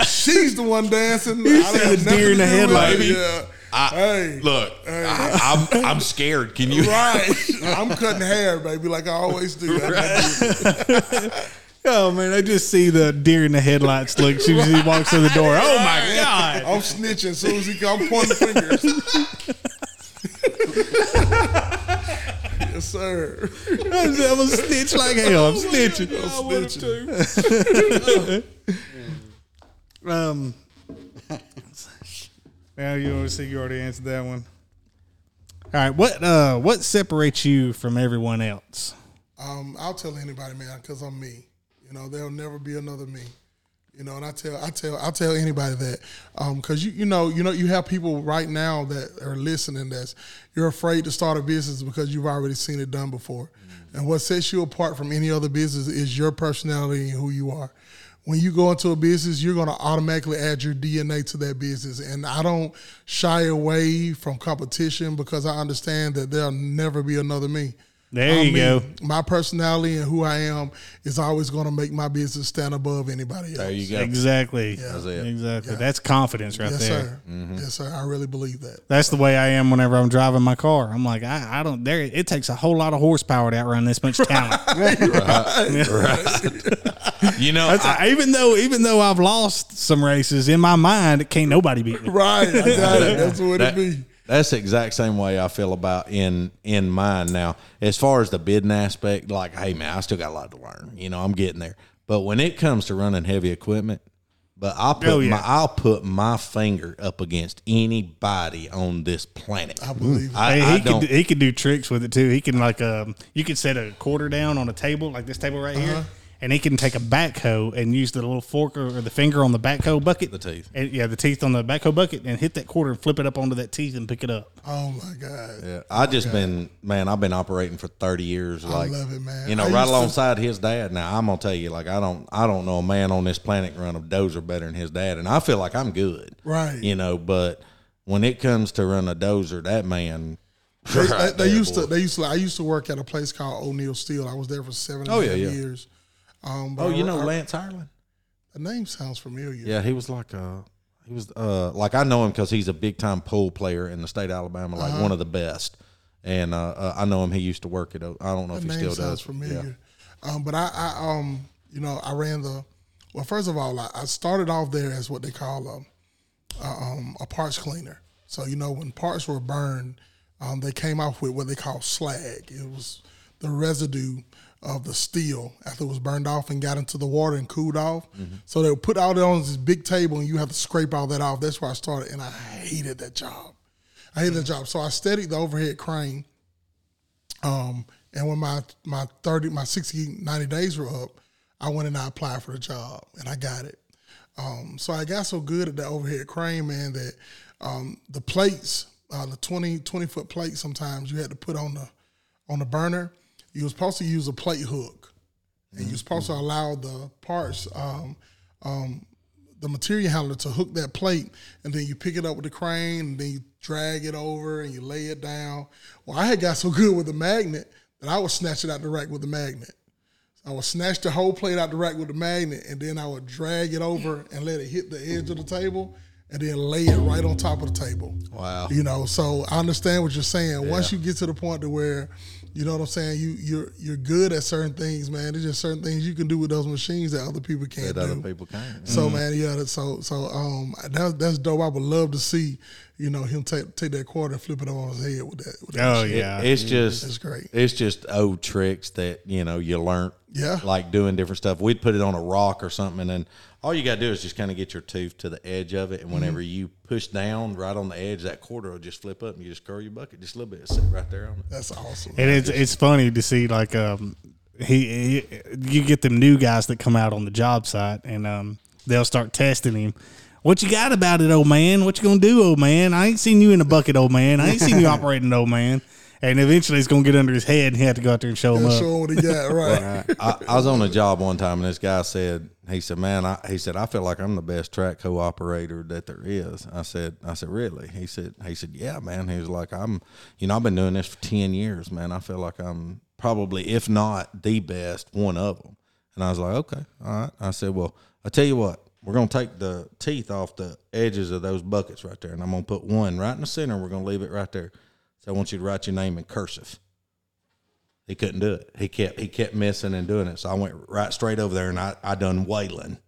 She's the one dancing. I said had it's nothing deer in the do with headlight. Yeah. I, Hey. look, I, I'm I'm scared. Can you? Right. I'm cutting hair, baby, like I always do. I oh man, I just see the deer in the headlights look. She, she walks through the door. Oh my god! I'm snitching as soon as he. I'm pointing fingers. yes, sir. I'm a snitch like hell. I'm snitching. I'm snitching. Um. Now you see you already answered that one. All right, what uh what separates you from everyone else? Um, I'll tell anybody, man, because I'm me. Know, there'll never be another me. You know, and I tell, I tell, I tell anybody that, um, because you, you know, you know, you have people right now that are listening. That's you're afraid to start a business because you've already seen it done before. And what sets you apart from any other business is your personality and who you are. When you go into a business, you're going to automatically add your DNA to that business. And I don't shy away from competition because I understand that there'll never be another me. There I'm you me. go. My personality and who I am is always going to make my business stand above anybody else. There you go. Exactly. That's it. Exactly. That's confidence right there. Yes, there. sir. Mm-hmm. Yes, sir. I really believe that. That's the way I am whenever I'm driving my car. I'm like, I, I don't there it takes a whole lot of horsepower to outrun this much talent. Right. Right. You know, That's, I, even though even though I've lost some races in my mind, it can't nobody beat me. Right. I got it. That's what that- it be. That's the exact same way I feel about in in mine now. As far as the bidding aspect, like, hey man, I still got a lot to learn. You know, I'm getting there. But when it comes to running heavy equipment, but I'll put Oh, yeah. my I'll put my finger up against anybody on this planet. I believe. I, Hey, I he don't. could he could do tricks with it too. He can like um you can set a quarter down on a table like this table right here, and he can take a backhoe and use the little fork or the finger on the backhoe bucket, The teeth. and, yeah, the teeth on the backhoe bucket, and hit that quarter and flip it up onto that teeth and pick it up. Oh my god. Yeah, I just been man. I've been operating for thirty years. Like, love it, man. You know, I right used to- alongside his dad. Now, I'm gonna tell you, like, I don't, I don't know a man on this planet run a dozer better than his dad, and I feel like I'm good. Right. You know, but when it comes to run a dozer, that man. They, right they, they there, used boy. to. They used to. I used to work at a place called O'Neal Steel. I was there for seven and Oh, a yeah, half yeah. years. Um, Oh, you know I- Lance Ireland. the name sounds familiar. Yeah, he was like uh he was uh like I know him because he's a big time pool player in the state of Alabama, Uh-huh. like one of the best. And uh, uh, I know him. He used to work at. I don't know That if he still sounds does. familiar. Um, but I, I, um, you know, I ran the. Well, first of all, I, I started off there as what they call a, a, um, a parts cleaner. So you know, when parts were burned, um, they came off with what they call slag. It was the residue of the steel after it was burned off and got into the water and cooled off. So they would put all that on this big table, and you have to scrape all that off. That's where I started, and I hated that job. I hated that job. So I studied the overhead crane. Um, and when my my 30, my 60, 90 days were up, I went and I applied for the job and I got it. Um, so I got so good at the overhead crane, man, that um, the plates, uh, the 20, 20 foot plates sometimes you had to put on the on the burner. You were supposed to use a plate hook. And you're supposed to allow the parts, um, um, the material handler to hook that plate, and then you pick it up with the crane, and then you drag it over and you lay it down. Well, I had got so good with the magnet that I would snatch it out the rack with the magnet. I would snatch the whole plate out the rack with the magnet, and then I would drag it over and let it hit the edge of the table, and then lay it right on top of the table. Wow. You know, so I understand what you're saying. Once you get to the point to where, you know what I'm saying, you you're you're good at certain things, man. There's just certain things you can do with those machines that other people can't That do. other people can't. So man, yeah. So so um, that's that's dope. I would love to see, you know, him take take that quarter and flip it on his head with that. With that Oh machine. yeah, It's just That's great. It's just old tricks that you know you learn. Yeah. like doing different stuff. We'd put it on a rock or something, and then all you got to do is just kind of get your tooth to the edge of it, and whenever Mm-hmm. you push down right on the edge, that quarter will just flip up, and you just curl your bucket just a little bit, sit right there on it. That's awesome. and it's it's funny to see like um he, he you get them new guys that come out on the job site and um they'll start testing him. What you got about it, old man? What you gonna do, old man? I ain't seen you in a bucket, old man. I ain't seen you operating, old man. And eventually, it's gonna get under his head, and he had to go out there and show him That's up. showing what he got right. I, I was on a job one time, and this guy said, he said, man, I, he said, I feel like I'm the best trackhoe operator that there is. I said, I said, really? He said, he said, yeah, man. He was like, I'm, you know, I've been doing this for ten years, man. I feel like I'm probably, if not the best, one of them. And I was like, okay, all right. I said, well, I tell you what, we're gonna take the teeth off the edges of those buckets right there, and I'm gonna put one right in the center. And We're gonna leave it right there. So I want you to write your name in cursive. He couldn't do it. He kept he kept missing and doing it. So I went right straight over there and I, I done Waylon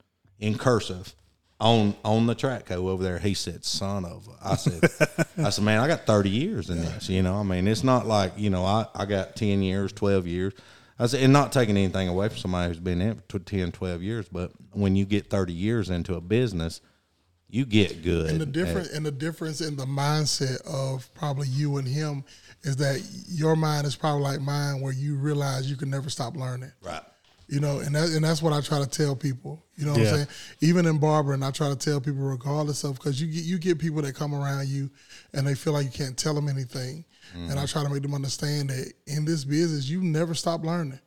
in cursive on on the trackhoe over there. He said, "Son of," a-" I said, "I said, man, I got thirty years in this. You know, I mean, it's not like you know, I I got ten years, twelve years. I said, and not taking anything away from somebody who's been in it for 10, 12 years, but when you get thirty years into a business, you get good. And the difference and the difference in the mindset of probably you and him is that your mind is probably like mine, where you realize you can never stop learning. right. You know, and that, and that's what I try to tell people. You know what Yeah. I'm saying? Even in barbering, I try to tell people, regardless of, because you get you get people that come around you, and they feel like you can't tell them anything, and I mm-hmm. try to make them understand that in this business, you never stop learning.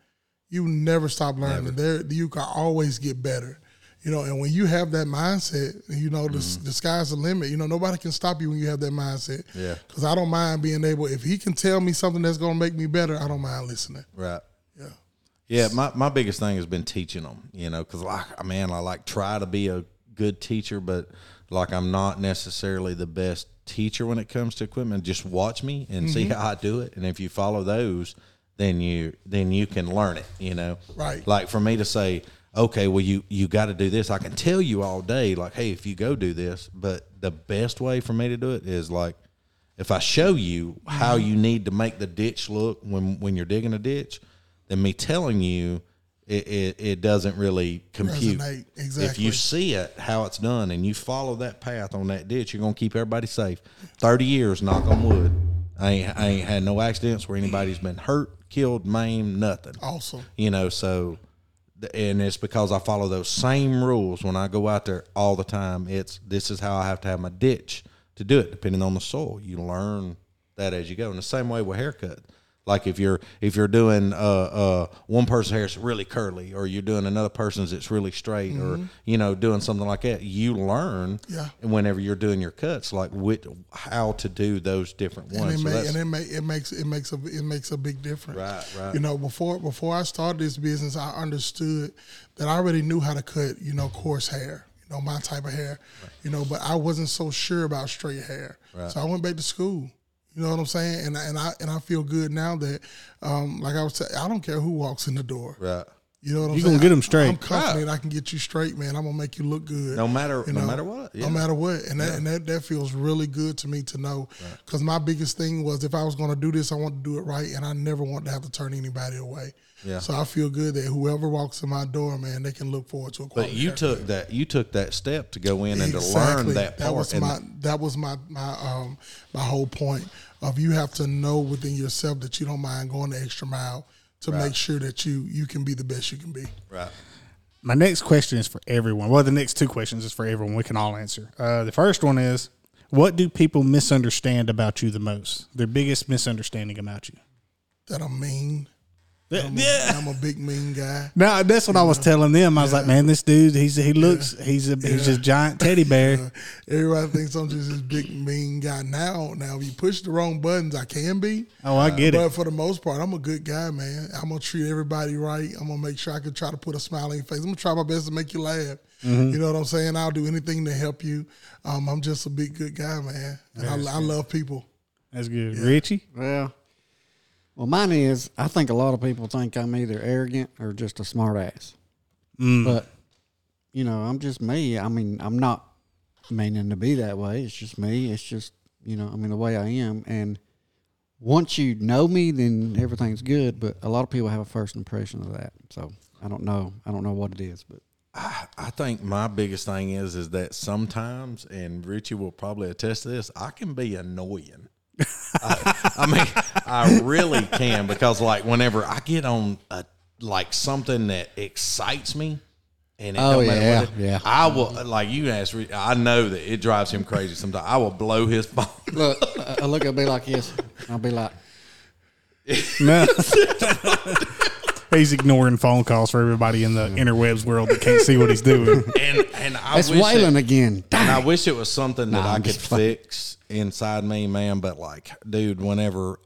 You never stop learning. There, you can always get better. You know, and when you have that mindset, you know, the, the sky's the limit. You know, nobody can stop you when you have that mindset. Yeah. Because I don't mind being able, if he can tell me something that's going to make me better, I don't mind listening. Right. Yeah. Yeah, my, my biggest thing has been teaching them, you know, because like, man, I like try to be a good teacher, but like I'm not necessarily the best teacher when it comes to equipment. Just watch me and see Mm-hmm. how I do it, and if you follow those, then you then you can learn it, you know. Right. Like for me to say, okay, well you you got to do this. I can tell you all day, like, hey, if you go do this, but the best way for me to do it is like. If I show you how you need to make the ditch look when when you're digging a ditch, then me telling you it, it, it doesn't really compute. Resonate, If you see it how it's done and you follow that path on that ditch, you're gonna keep everybody safe. Thirty years, knock on wood. I ain't, I ain't had no accidents where anybody's been hurt, killed, maimed, nothing. Awesome. You know, so and it's because I follow those same rules when I go out there all the time. It's this is how I have to have my ditch to do it, depending on the soil. You learn that as you go. In the same way with haircut. Like if you're if you're doing uh, uh, one person's hair is really curly, or you're doing another person's it's really straight, or you know doing something like that, you learn. Yeah. Whenever you're doing your cuts, like with how to do those different and ones. it, So that's- and it, make, it makes it makes a it makes a big difference. Right, right. You know, before before I started this business, I understood that I already knew how to cut. You know, coarse hair. You know, my type of hair. You know, but I wasn't so sure about straight hair. So I went back to school. You know what I'm saying? And I- and I and I feel good now that, um, like I was saying, I don't care who walks in the door. right. You know what I'm You saying? gonna get 'em straight. I'm confident I can get you straight, man. I'm gonna make you look good. No matter You no matter what. Yeah. No matter what, and that and that, that feels really good to me to know. Because my biggest thing was if I was going to do this, I want to do it right, and I never want to have to turn anybody away. Yeah. So I feel good that whoever walks in my door, man, they can look forward to a But you haircut. took that you took that step to go in and to learn that part. was and my that was my my um my whole point of you have to know within yourself that you don't mind going the extra mile to make sure that you you can be the best you can be. right. My next question is for everyone. Well, the next two questions is for everyone. We can all answer. Uh, the first one is, what do people misunderstand about you the most? Their biggest misunderstanding about you. That I'm mean. I'm Yeah. a, I'm a big mean guy. Now that's what I was telling them. I was like, man, this dude, he's he looks, he's a he's a giant teddy bear. Everybody thinks I'm just this big mean guy. Now, now if you push the wrong buttons, I can be. Oh, I get but it. But for the most part, I'm a good guy, man. I'm gonna treat everybody right. I'm gonna make sure I can try to put a smile on your face. I'm gonna try my best to make you laugh. Mm-hmm. You know what I'm saying? I'll do anything to help you. Um, I'm just a big good guy, man, and I, I love people. That's good. Richie, Well, well, mine is. I think a lot of people think I'm either arrogant or just a smart ass. Mm. But you know, I'm just me. I mean, I'm not meaning to be that way. It's just me. It's just you know, I mean, the way I am. And once you know me, then everything's good. But a lot of people have a first impression of that. So I don't know. I don't know what it is, but I think my biggest thing is is that sometimes, and Richie will probably attest to this, I can be annoying. I, I mean, I really can because like whenever I get on a like something that excites me, and it Oh, don't yeah, it- yeah. I will like you ask. Richie, I know that it drives him crazy. Sometimes I will blow his phone. look, I I look at me like this. I'll be like, no. he's ignoring phone calls for everybody in the interwebs world that can't see what he's doing. and and I "It's wish Waylon that- again." And I wish it was something that Nah, I could just fucking- fix inside me, man. But like, dude, whenever,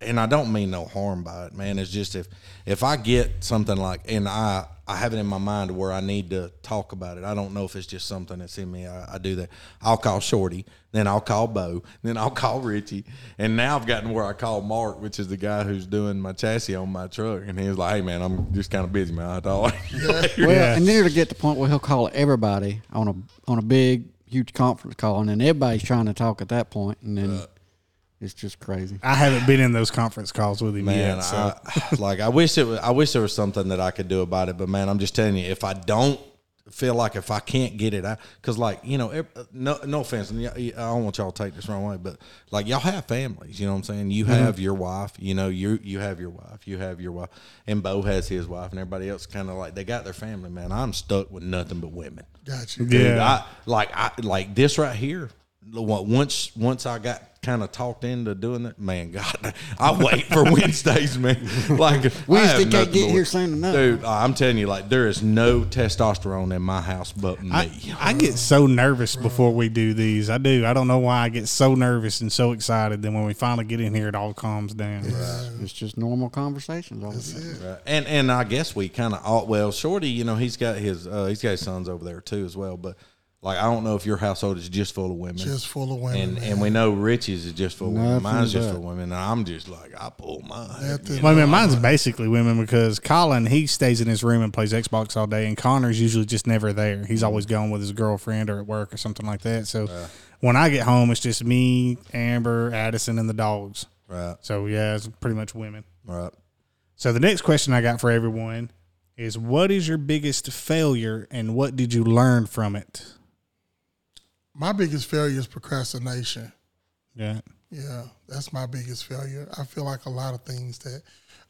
and I don't mean no harm by it, man. It's just if if I get something like, and I I have it in my mind where I need to talk about it. I don't know if it's just something that's in me. I, I do that. I'll call Shorty, then I'll call Bo, then I'll call Richie, and now I've gotten where I call Mark, which is the guy who's doing my chassis on my truck, and he was like, "Hey, man, I'm just kind of busy, man. I thought." Well, Yeah. and then it'll get to the point where he'll call everybody on a on a big, huge conference call, and then everybody's trying to talk at that point, and then it's just crazy. I haven't been in those conference calls with him man. yet. So. I, like I wish it was. I wish there was something that I could do about it. But man, I'm just telling you, if I don't feel like if I can't get it out, because like you know, no, no offense, and y- I don't want y'all to take this wrong way, but like y'all have families. You know what I'm saying? You mm-hmm. have your wife. You know, you you have your wife. You have your wife, and Bo has his wife, and everybody else kind of like they got their family. Man, I'm stuck with nothing but women. Got you. Yeah. Dude, I like I like this right here. Once once I got kind of talked into doing that, man, God, I wait for Wednesdays, man. Like I Wednesday have can't get to- here soon enough. dude. I'm telling you, like there is no testosterone in my house but me. I, I get so nervous before we do these. I do. I don't know why I get so nervous and so excited. Then when we finally get in here, it all calms down. It's just normal conversations. All of a sudden. Right. And and I guess we kind of all well, Shorty, you know, he's got his uh, he's got his sons over there too as well. But like, I don't know if your household is just full of women. Just full of women. and man. and we know Richie's is just full of women. Nothing Mine's just but. full of women. And I'm just like I pull mine. Nothing. Well, I mean, mine's basically women because Colin he stays in his room and plays Xbox all day, and Connor's usually just never there. He's mm-hmm. always gone with his girlfriend or at work or something like that. So when I get home, it's just me, Amber, Addison, and the dogs. Right. So yeah, it's pretty much women. Right. So the next question I got for everyone is, what is your biggest failure, and what did you learn from it? My biggest failure is procrastination. Yeah. Yeah, that's my biggest failure. I feel like a lot of things that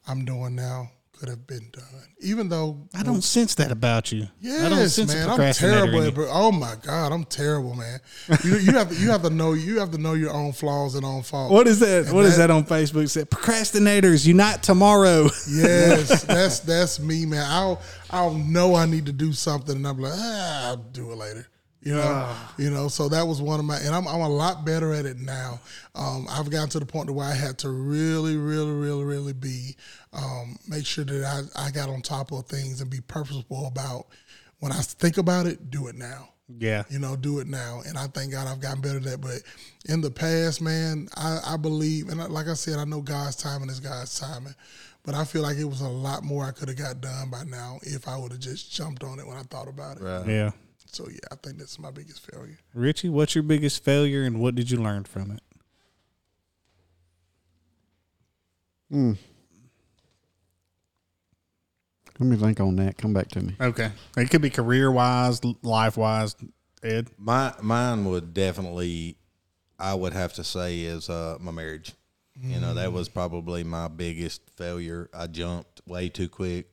I'm doing now could have been done. Even though I don't sense that about you. Yeah, I don't sense man. I'm terrible. At, oh my god, I'm terrible, man. You, you have to you have to know you have to know your own flaws and own faults. What is that? And What is that on Facebook? Said procrastinators unite tomorrow. Yes, that's that's me, man. I'll I'll know I need to do something, and I'm like, ah, I'll do it later. You know, Ah. you know. So that was one of my, and I'm I'm a lot better at it now. Um, I've gotten to the point to where I had to really, really, really, really be um, make sure that I I got on top of things and be purposeful about when I think about it, do it now. Yeah. You know, do it now. And I thank God I've gotten better at that. But in the past, man, I, I believe, and like I said, I know God's timing is God's timing. But I feel like it was a lot more I could have got done by now if I would have just jumped on it when I thought about it. Right. Yeah. So yeah, I think that's my biggest failure. Richie, what's your biggest failure and what did you learn from it? Let me think on that. Come back to me. Okay. It could be career wise, life wise. Ed. My mine would definitely, I would have to say, is uh, my marriage. You know, that was probably my biggest failure. I jumped way too quick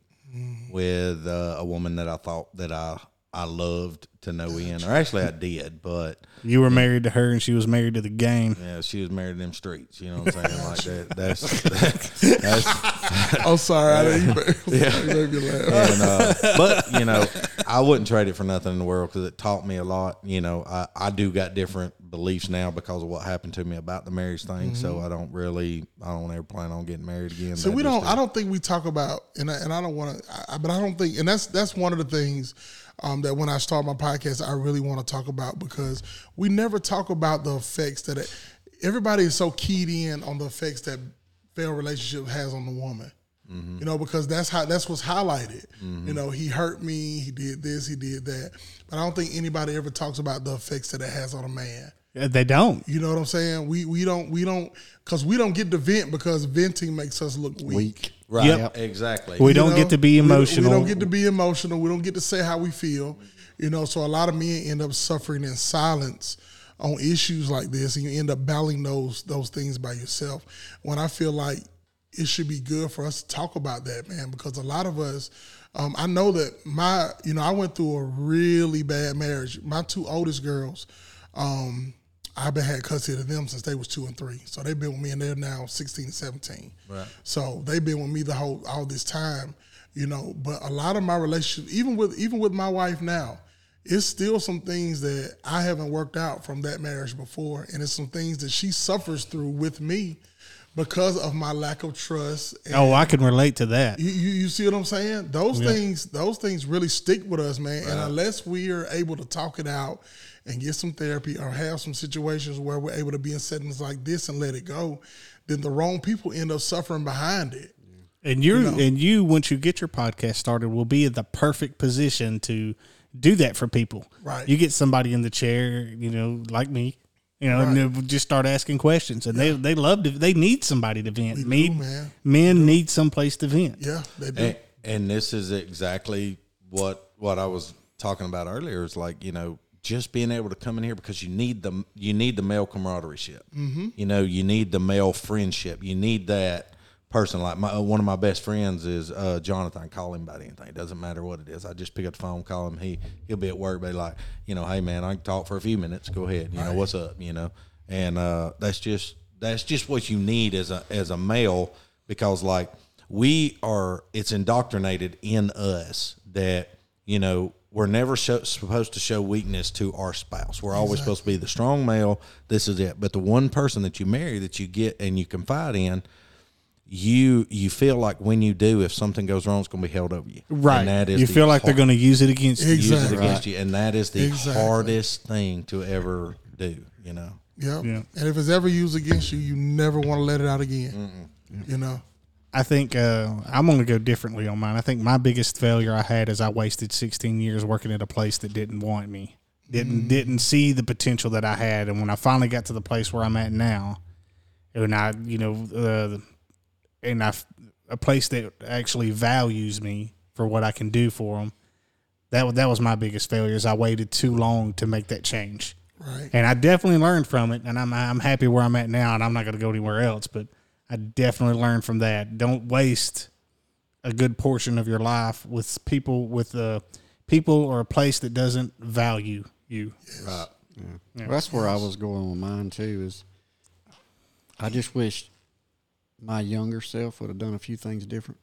with uh, a woman that I thought that I I loved to no end, or actually I did, but You were married to her and she was married to the game. yeah, she was married to them streets. You know what I'm saying? Like that. That's that's Oh, sorry, I didn't. You made me laugh. and, uh, but you know, I wouldn't trade it for nothing in the world because it taught me a lot. You know, I, I do got different beliefs now because of what happened to me about the marriage thing. So I don't really, I don't ever plan on getting married again. So That we don't. is- I don't think we talk about, and I, and I don't want to. But I don't think, and that's that's one of the things um, that when I start my podcast, I really want to talk about because we never talk about the effects that it, everybody is so keyed in on the effects that failed relationship has on the woman. You know, because that's how that's what's highlighted. You know, he hurt me, he did this, he did that, but I don't think anybody ever talks about the effects that it has on a man. Uh, They don't. You know what I'm saying? We we don't we don't because we don't get to vent because venting makes us look weak. Weak. right? Yep. Exactly. We You don't know, get to be we emotional. We, don't get to be emotional. We don't get to say how we feel. You know, so a lot of men end up suffering in silence on issues like this, and you end up battling those those things by yourself. When I feel like it should be good for us to talk about that, man, because a lot of us. Um, I know that my, you know, I went through a really bad marriage. My two oldest girls, um, I've been had custody of them since they was two and three. So they've been with me and they're now 16 and 17. Right. So they've been with me the whole all this time, you know. But a lot of my relationship, even with even with my wife now, it's still some things that I haven't worked out from that marriage before. And it's some things that she suffers through with me because of my lack of trust. And Oh, I can relate to that. you, you, you see what I'm saying? Those things, those things really stick with us, man. And unless we are able to talk it out and get some therapy or have some situations where we're able to be in settings like this and let it go, then the wrong people end up suffering behind it. And you're and you once you get your podcast started will be in the perfect position to do that for people. Right. You get somebody in the chair, you know, like me, you know, and they'll just start asking questions, and they they love to they need somebody to vent. We do, Me- man. Men need someplace to vent. Yeah, they do. and, and this is exactly what what I was talking about earlier. Is like you know just being able to come in here because you need the you need the male camaraderie ship. Mm-hmm. You know you need the male friendship. You need that person. Like my one of my best friends is uh, Jonathan. Call him about anything. It doesn't matter what it is. I just pick up the phone, call him. He he'll be at work, be like, you know, hey man, I can talk for a few minutes. Go ahead. You know what's up. You know, and uh, that's just that's just what you need as a as a male because like we are it's indoctrinated in us that you know we're never show, supposed to show weakness to our spouse we're always supposed to be the strong male this is it but the one person that you marry that you get and you confide in you you feel like when you do if something goes wrong it's going to be held over you Right. and that is you feel like they're going to use it against you. use it Exactly. against you and that is the Exactly. hardest thing to ever do you know Yep. Yeah. And if it's ever used against you, you never want to let it out again. You know? I think uh, I'm going to go differently on mine. I think my biggest failure I had is I wasted 16 years working at a place that didn't want me, didn't didn't see the potential that I had, and when I finally got to the place where I'm at now, and I, you know, uh, and I, a place that actually values me for what I can do for them. That wa- that was my biggest failure. Is I waited too long to make that change. Right. And I definitely learned from it, and I'm I'm happy where I'm at now, and I'm not going to go anywhere else. But I definitely learned from that. Don't waste a good portion of your life with people with uh, people or a place that doesn't value you. Right. Well, that's where I was going with mine too. Is I just wish my younger self would have done a few things different.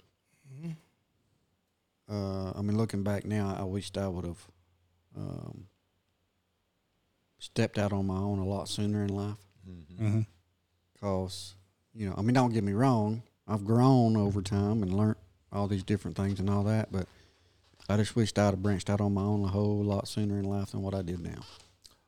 Uh, I mean, looking back now, I wished I would have um, stepped out on my own a lot sooner in life. Mm-hmm. Cause you know, I mean, don't get me wrong, I've grown over time and learned all these different things and all that, but I just wished I'd have branched out on my own a whole lot sooner in life than what I did now.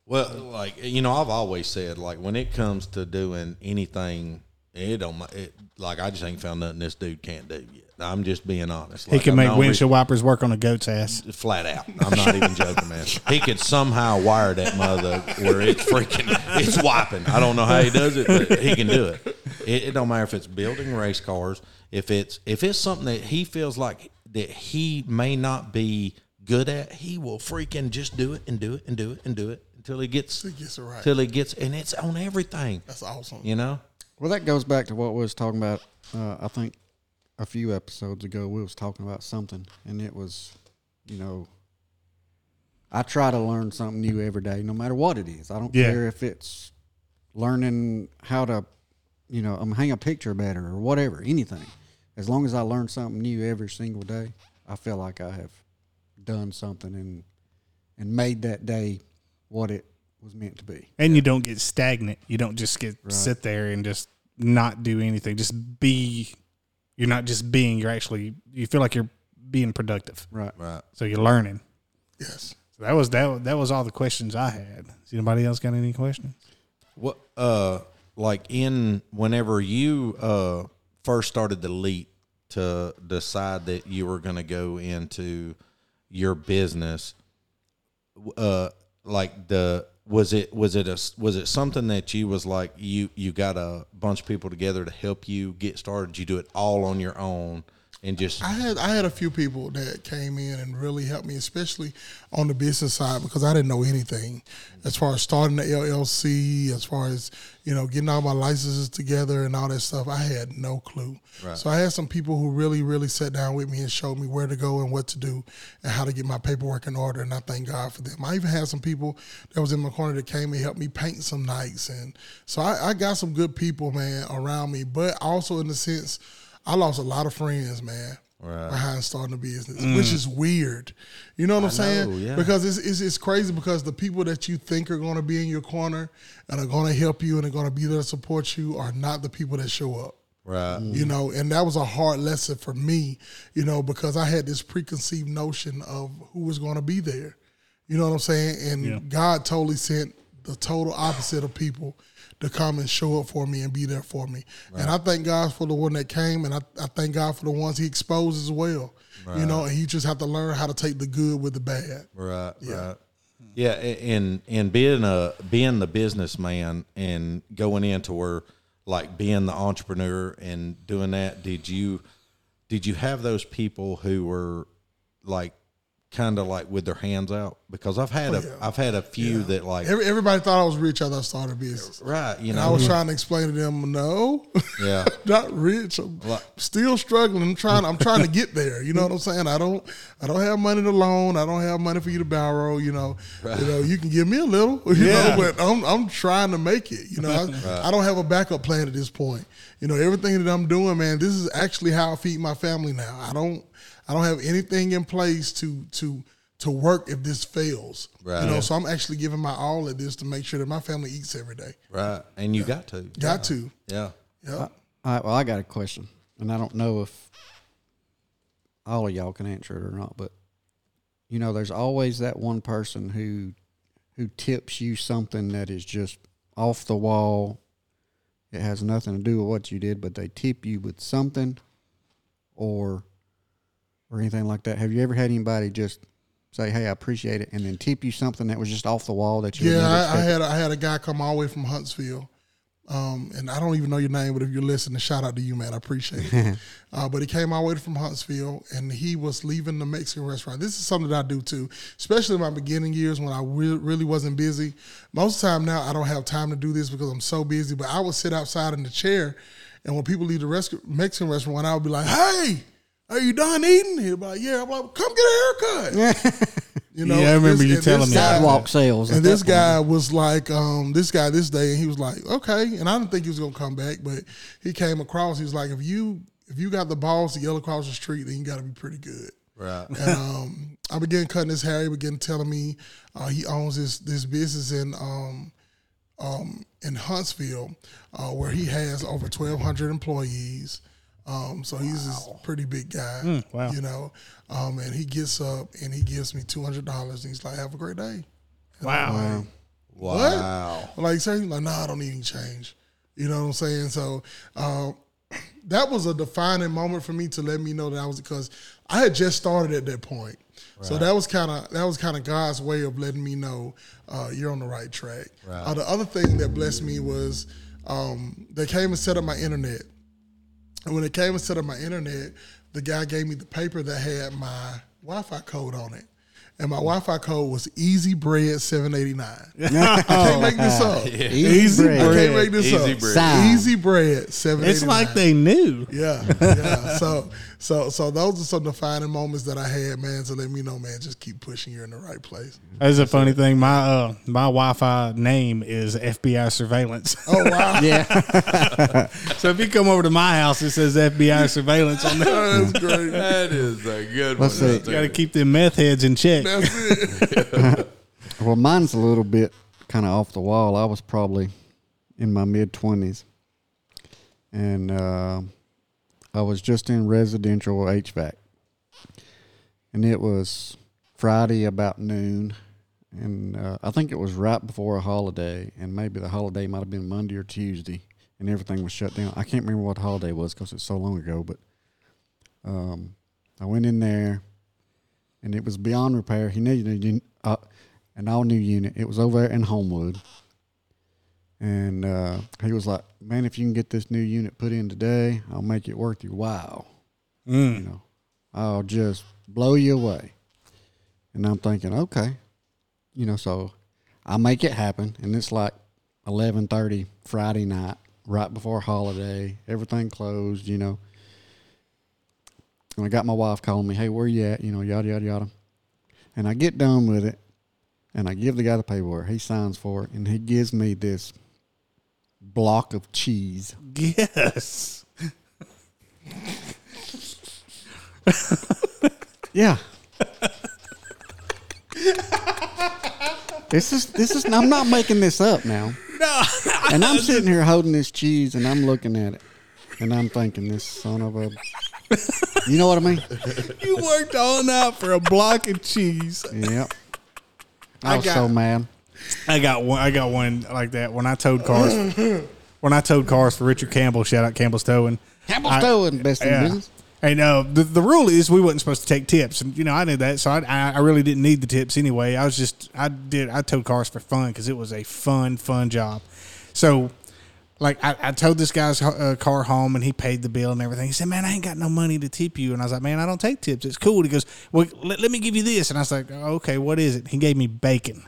Well, like you know, I've always said, like when it comes to doing anything, it don't. ma- It, like I just ain't found nothing this dude can't do yet. I'm just being honest. He can I'm make not windshield wipers work on a goat's ass. flat out. I'm not even joking, man. He could somehow wire that mother where it's freaking, it's wiping. I don't know how he does it, but he can do it. It, it don't matter if it's building race cars. If it's if it's something that he feels like that he may not be good at, he will freaking just do it and do it and do it and do it until he gets He gets it right. till he gets and it's on everything That's awesome. you know Well, that goes back to what we was talking about. Uh, I think a few episodes ago, we was talking about something, and it was, you know, I try to learn something new every day, no matter what it is. I don't Yeah. care if it's learning how to, you know, um, hang a picture better or whatever, anything. As long as I learn something new every single day, I feel like I have done something and and made that day what it was meant to be. And you don't get stagnant. You don't just get sit there and just not do anything. Just be. You're not just being. You're actually. You feel like you're being productive. Right. right So you're learning. Yes. So that was that. That was all the questions I had. Does anybody else got any questions? what uh like in whenever you uh first started the leap to decide that you were going to go into your business uh like the was it was it a was it something that you was like you you got a bunch of people together to help you get started? You do it all on your own and just I had I had a few people that came in and really helped me, especially on the business side, because I didn't know anything as far as starting the LLC, as far as you know getting all my licenses together and all that stuff. I had no clue. So I had some people who really really sat down with me and showed me where to go and what to do and how to get my paperwork in order. And I thank God for them. I even had some people that was in my corner that came and helped me paint some nights, and so I, I got some good people, man, around me. But also in the sense. I lost a lot of friends, man, behind starting a business, mm. which is weird. You know what I'm saying? know, yeah. Because it's, it's it's crazy because the people that you think are going to be in your corner and are going to help you and are going to be there to support you are not the people that show up. right You know, and that was a hard lesson for me, you know, because I had this preconceived notion of who was going to be there. You know what I'm saying? And Yeah. God totally sent the total opposite of people to come and show up for me and be there for me. And I thank God for the one that came, and I, I thank God for the ones He exposed as well. You know, and you just have to learn how to take the good with the bad. Right, right. Yeah, and and being a being the businessman and going into where like being the entrepreneur and doing that, did you did you have those people who were like kind of like with their hands out? Because I've had oh, a have had a few that like Every, everybody thought I was rich after I started a business. right, you And I know, was trying to explain to them, no, yeah, not rich. I'm Well- still struggling. I'm trying. I'm trying to get there. You know what I'm saying? I don't. I don't have money to loan. I don't have money for you to borrow. You know. You know. You can give me a little. You Yeah. know. But I'm I'm trying to make it. You know. I, I don't have a backup plan at this point. You know. Everything that I'm doing, man. This is actually how I feed my family now. I don't. I don't have anything in place to to to work if this fails. Right. You know. So I'm actually giving my all at this to make sure that my family eats every day. right, and you got to, Got to. yeah, Yep. All right, well, I got a question, and I don't know if all of y'all can answer it or not, but you know, there's always that one person who who tips you something that is just off the wall. It has nothing to do with what you did, but they tip you with something or or anything like that. Have you ever had anybody just say, "Hey, I appreciate it," and then tip you something that was just off the wall that you Yeah, I, I had I had a guy come all the way from Huntsville, um, and I don't even know your name, but if you're listening, shout out to you, man. I appreciate it. uh, but he came all the way from Huntsville, and he was leaving the Mexican restaurant. This is something that I do too, especially in my beginning years when I re- really wasn't busy. Most of the time now, I don't have time to do this because I'm so busy. But I would sit outside in the chair, and when people leave the rest- Mexican restaurant, I would be like, "Hey." Are you done eating? He'd be like, Yeah. I'm like, Come get a haircut. you know, Yeah, I remember you telling me. Sidewalk sales. and this that point. guy was like, um, this guy this day, and he was like, okay. And I didn't think he was gonna come back, but he came across. He was like, if you if you got the balls to yell across the street, then you got to be pretty good. Right. And um, I began cutting his hair. He began telling me uh, he owns this this business in um, um, in Huntsville, uh, where he has over twelve hundred employees. Um, so he's this pretty big guy, wow. you know. Um, and he gets up and he gives me two hundred dollars, and he's like, "Have a great day." Wow. Wow. I'm Like, sir, he's like, nah, I don't need any change. You know what I'm saying? So um, that was a defining moment for me to let me know that I was because I had just started at that point. So that was kind of that was kind of God's way of letting me know uh, you're on the right track. Uh, the other thing that blessed me was um, they came and set up my internet. And when it came and set up my internet, the guy gave me the paper that had my Wi-Fi code on it. And my Wi-Fi code was Easy Bread 789. I can't make this oh. up. Easy I bread. can't make this Easy up. bread. Easy bread, seven. It's like they knew. Yeah, yeah. so, so, so those are some defining moments that I had, man, to let me know, man, just keep pushing. You're in the right place. That's a funny thing. My uh my Wi-Fi name is FBI surveillance. Oh wow, Yeah. so if you come over to my house, it says FBI surveillance on there. Oh, that's great. That is a good Let's one. see. You got to keep them meth heads in check. That's it. Well, mine's a little bit kind of off the wall. I was probably in my mid 20s. And uh, I was just in residential HVAC. And it was Friday about noon. And uh, I think it was right before a holiday. And maybe the holiday might have been Monday or Tuesday. And everything was shut down. I can't remember what holiday was because it's so long ago. But um, I went in there and it was beyond repair. He needed a, uh, an all new unit. It was over in Homewood. And uh, he was like, Man, if you can get this new unit put in today, I'll make it worth your while. You know, I'll just blow you away. And I'm thinking, okay. You know, so I make it happen. And it's like 11.30 Friday night, right before holiday. Everything closed, you know. And I got my wife calling me, hey, where you at? You know, yada, yada, yada. And I get done with it, and I give the guy the paperwork. He signs for it, and he gives me this block of cheese. Yes. Yeah. this is this is I'm not making this up now. No. And I'm sitting here holding this cheese and I'm looking at it. And I'm thinking this son of a You know what I mean? you worked all night for a block of cheese. Yep. I I was got- so mad. I got one. I got one like that when I towed cars. when I towed cars for Richard Campbell, shout out Campbell's Towing. Campbell's I- Towing, best in Yeah. business. And uh, the the rule is we wasn't supposed to take tips, and you know I knew that, so I I, I really didn't need the tips anyway. I was just I did I towed cars for fun because it was a fun fun job. So like I, I towed this guy's uh, car home and he paid the bill and everything. He said, "Man, I ain't got no money to tip you." And I was like, "Man, I don't take tips. It's cool." He goes, "Well, let, let me give you this." And I was like, "Okay, what is it?" He gave me bacon.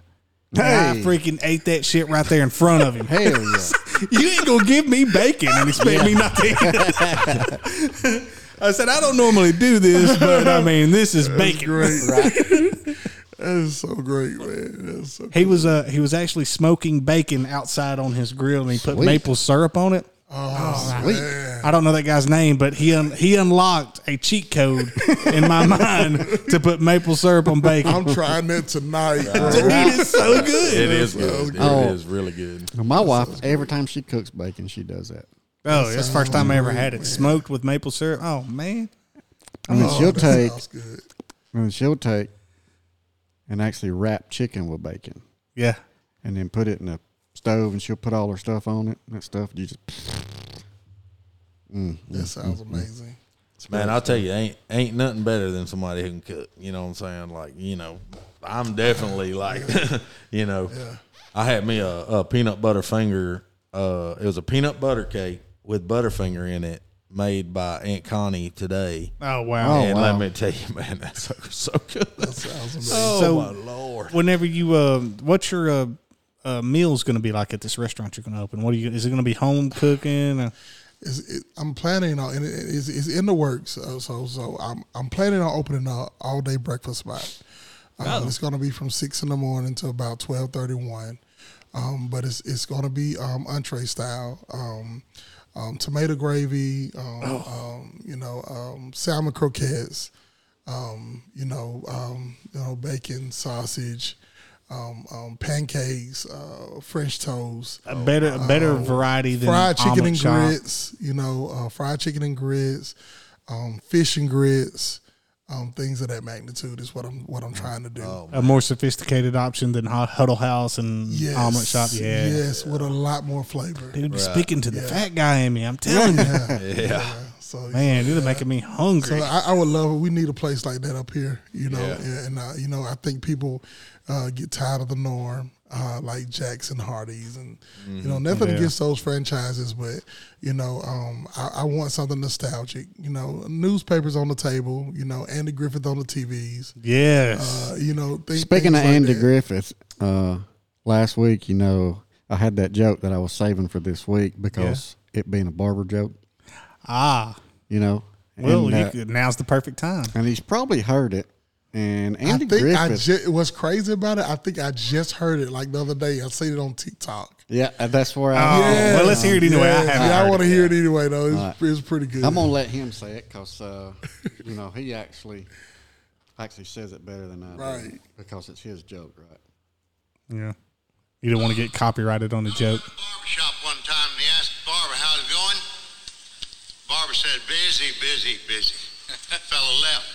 And I freaking ate that shit right there in front of him. Hell yeah. you ain't gonna give me bacon and expect me not to eat it. I said, I don't normally do this, but I mean, this is bacon. Great. That is so great, man. That's so He was uh he was actually smoking bacon outside on his grill, and he put Sweet. maple syrup on it. Oh, oh, Sweet. man. I don't know that guy's name, but he un- he unlocked a cheat code in my mind to put maple syrup on bacon. I'm trying that tonight, bro. it is so good. It is good. good. Oh. It is really good. My wife, every time she cooks bacon, she does that. Oh, that's the first time I ever had it oh, smoked with maple syrup. Oh man, And then oh, she'll Oh, take sounds good. and then she'll take and actually wrap chicken with bacon. yeah. and then put it in the stove and she'll put all her stuff on it. That stuff you just mm, That sounds amazing. Man, I'll tell you, ain't ain't nothing better than somebody who can cook. You know what I'm saying? Like, you know, I'm definitely like, you know, I had me a, a peanut butter finger. Uh, it was a peanut butter cake with Butterfinger in it, made by Aunt Connie today. Oh wow. Oh, and wow. let me tell you, man, that's so, so good. That sounds amazing. Oh So- my lord! whenever you uh what's your uh, uh meals going to be like at this restaurant you're going to open what are you is it going to be home cooking it's, it, I'm planning on, and it, it's, it's in the works. Uh, so, so I'm I'm planning on opening a all day breakfast spot. Um, It's going to be from six in the morning to about twelve thirty one, um, but it's it's going to be um, entree style. Um, um, tomato gravy, um, um, you know, um, salmon croquettes, um, you know, um, you know, bacon, sausage, um, um, pancakes, uh, French toast, A better a better variety than fried chicken and shop. grits, you know, uh, fried chicken and grits, um, fish and grits, um, things of that magnitude is what I'm what I'm trying to do. A more sophisticated option than Huddle House and yes, omelet shop. Yeah. yes, with a lot more flavor. It'll be speaking to the fat guy in me. I'm telling you, Yeah. So man, it'll making me hungry. So I, I would love it. We need a place like that up here, you know. Yeah. And, and, uh, you know, I think people uh, get tired of the norm, uh, like Jack's and Hardee's, and you know, nothing Yeah. against those franchises, but you know, um, I, I want something nostalgic. You know, newspapers on the table, you know, Andy Griffith on the TVs, yes. uh, you know. Th- Speaking of like Andy that. Griffith, uh, last week, you know, I had that joke that I was saving for this week because it being a barber joke, ah. you know. Well, and, you uh, could, now's the perfect time. and he's probably heard it. And I Andy think I Griffith, just what's crazy about it. I think I just heard it like the other day. I seen it on TikTok. yeah, uh, that's where I. Oh, I. well, let's hear it anyway. I Yeah, haven't yeah, I want to hear yet. it anyway though. It's, Right. it's pretty good. I'm gonna let him say it because uh, you know he actually actually says it better than I do Right. because it's his joke, right? Yeah. You don't want to get copyrighted on the joke. barbershop one time and he asked the barber how's it going. Barber said, busy, busy, busy. Fellow left.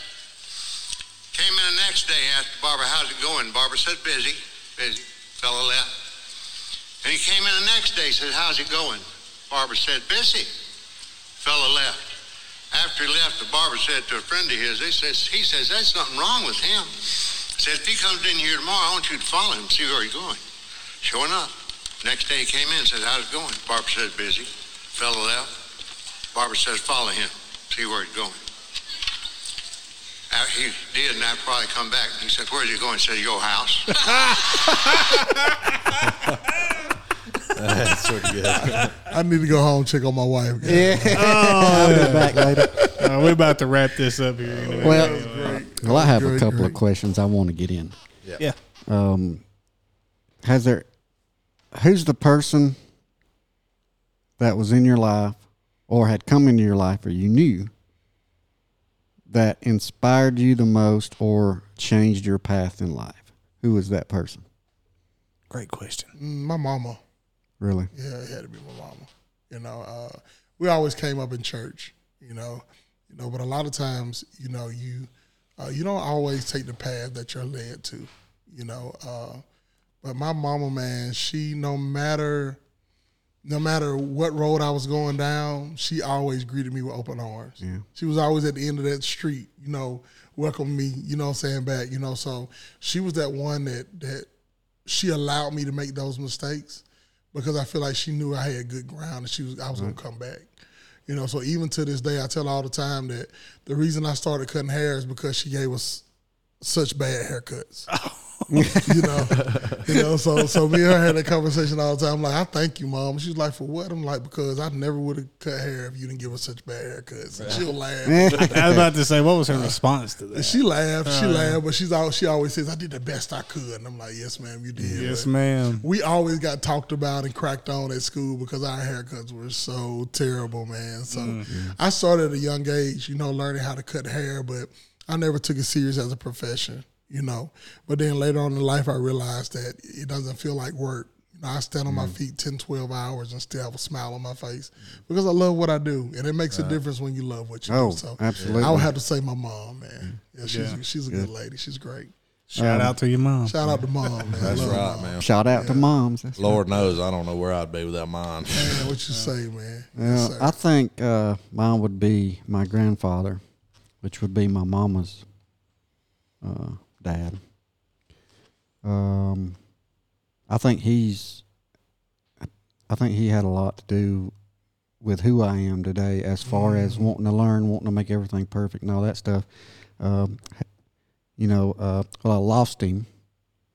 Came in the next day, asked barber, how's it going? Barber said, busy, busy. Fellow left. And he came in the next day, said, how's it going? Barber said, busy. Fellow left. After he left, the barber said to a friend of his, says, he says, there's something wrong with him. Said, if he comes in here tomorrow, I want you to follow him, see where he's going. Sure enough. Next day he came in and said, How's it going? Barber said, Busy. Fellow left. Barber says, Follow him. See where he's going. Uh, he did, and I probably come back. He said, Where's he going? He said, Your house. That's pretty good. I need to go home and check on my wife. I'll be back later. Uh, we're about to wrap this up here. in a minute. Well, well, I have a Great, couple great. of questions I want to get in. yeah. Um, has there? Who's the person that was in your life, or had come into your life, or you knew that inspired you the most, or changed your path in life? Who was that person? Great question. Mm, My mama. Really? Yeah, it had to be my mama. You know, uh, we always came up in church. You know, you know, but a lot of times, you know, you uh, you don't always take the path that you're led to. You know, uh, but my mama, man, she no matter no matter what road I was going down, she always greeted me with open arms. Yeah. She was always at the end of that street, you know, welcome me, you know what I'm saying, back, you know. So she was that one that that she allowed me to make those mistakes because I feel like she knew I had good ground and she was I was gonna come back. You know, so even to this day I tell all the time that the reason I started cutting hair is because she gave us such bad haircuts. Oh, you know, you know. So, so me and her had that conversation all the time. I'm like, I thank you, mom. She's like, for what? I'm like, because I never would have cut hair if you didn't give us such bad haircuts. And she'll laugh. I was about to say, what was her uh, response to that? She laughed. She uh. laughed, but she's all, she always says, I did the best I could. And I'm like, yes, ma'am, you did. yes, But ma'am. We always got talked about and cracked on at school because our haircuts were so terrible, man. So mm. I started at a young age, you know, learning how to cut hair, but I never took it serious as a profession, you know. But then later on in life, I realized that it doesn't feel like work. You know, I stand on my feet 10, 12 hours and still have a smile on my face because I love what I do. And it makes a difference when you love what you Oh, do. So absolutely. I would have to say my mom, man. Yeah, she's, she's a good lady. She's great. Shout out to your mom. Shout out to mom, man. That's Love right, mom. man. Shout out to moms. That's Lord knows I don't know where I'd be without mine. Man, what you say, man? Yeah, Yes. I think uh, mine would be my grandfather, which would be my mama's uh, dad. Um, I think he's. I think he had a lot to do with who I am today, as far as wanting to learn, wanting to make everything perfect, and all that stuff. Um, you know, uh, well, I lost him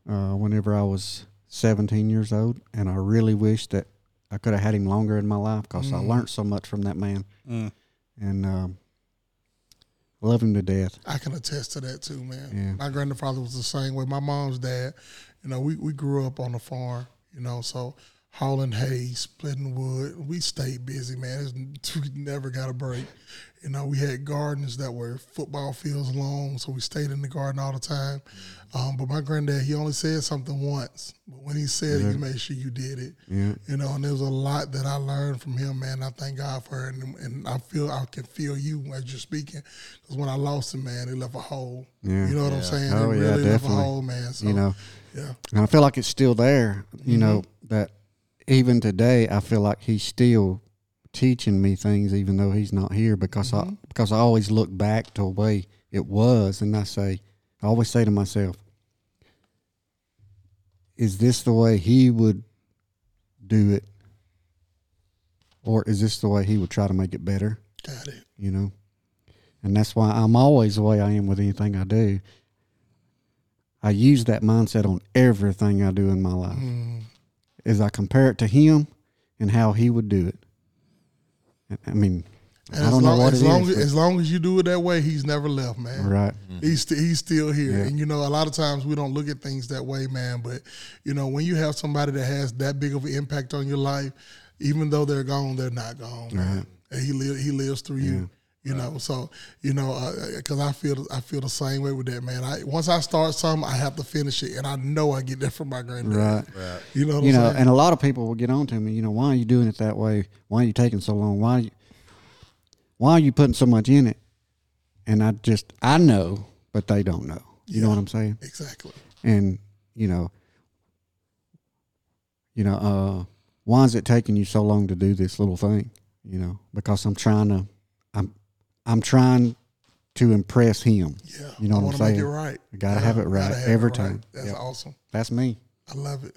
uh, whenever I was 17 years old, and I really wish that I could have had him longer in my life because I learned so much from that man, Mm. and um, love him to death. I can attest to that too, man. Yeah. My grandfather was the same way. My mom's dad, you know, we, we grew up on a farm, you know, so hauling hay, splitting wood. We stayed busy, man. It's, we never got a break. You know, we had gardens that were football fields long, so we stayed in the garden all the time. Um, but my granddad, he only said something once, but when he said it, you made sure you did it. Yeah. You know, and there was a lot that I learned from him, man. I thank God for it, and, and I feel I can feel you as you're speaking, because when I lost him, man, it left a hole. Yeah. You know what I'm saying? Oh, it yeah, really left a definitely. hole, man. So, you know, yeah, and I feel like it's still there. You know that even today, I feel like he's still teaching me things, even though he's not here, because I mm-hmm. because I always look back to the way it was, and I say, I always say to myself, is this the way he would do it, or is this the way he would try to make it better? got it. you know. And that's why I'm always the way I am with anything I do. I use that mindset on everything I do in my life. Mm-hmm. As I compare it to him and how he would do it. I- mean, And I as don't know long, what as it long is, as, long as you do it that way, he's never left, man. right? He's st- he's still here, Yeah. and you know a lot of times we don't look at things that way, man. But you know when you have somebody that has that big of an impact on your life, even though they're gone, they're not gone. Man. And he live, he lives through you. You know, so you know, because I feel I feel the same way with that man. I once I start something, I have to finish it, and I know I get that from my granddad. Right. right. You know, what you I'm know, saying? and a lot of people will get on to me, you know, why are you doing it that way? Why are you taking so long? Why are you, why are you putting so much in it? And I just I know, but they don't know. You know what I'm saying? exactly. and you know you know uh why is it taking you so long to do this little thing you know because i'm trying to i'm i'm trying to impress him Yeah, You know I what I'm want to make it saying? right. You gotta Yeah, have it right have every it right. time. That's Yep. awesome. that's me I love it.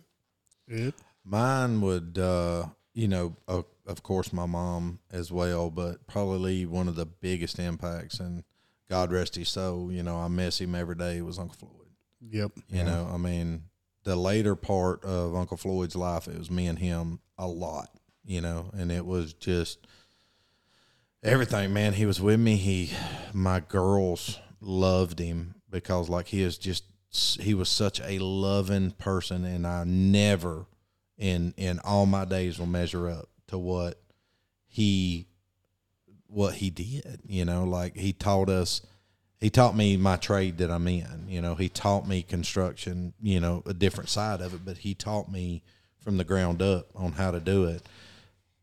Good. Mine would, uh, you know, of, of course, my mom as well, but probably one of the biggest impacts, and God rest his soul, you know, I miss him every day, was Uncle Floyd. Yep. You know, I mean, the later part of Uncle Floyd's life, it was me and him a lot, you know, and it was just everything, man. He was with me. He, my girls loved him because, like, he is just, he was such a loving person, and I never, in in all my days, will measure up to what he, what he did. You know, like he taught us he taught me my trade that I'm in. You know, he taught me construction, you know, a different side of it, but he taught me from the ground up on how to do it.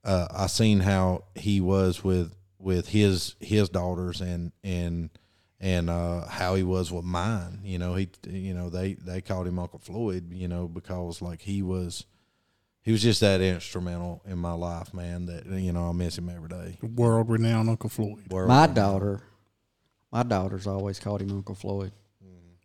Uh, I seen how he was with with his his daughters and and and uh, how he was with mine. You know, he you know they they called him Uncle Floyd. You know, because like he was he was just that instrumental in my life, man. That you know I miss him every day. World renowned Uncle Floyd. World my renowned. daughter my daughter's always called him uncle floyd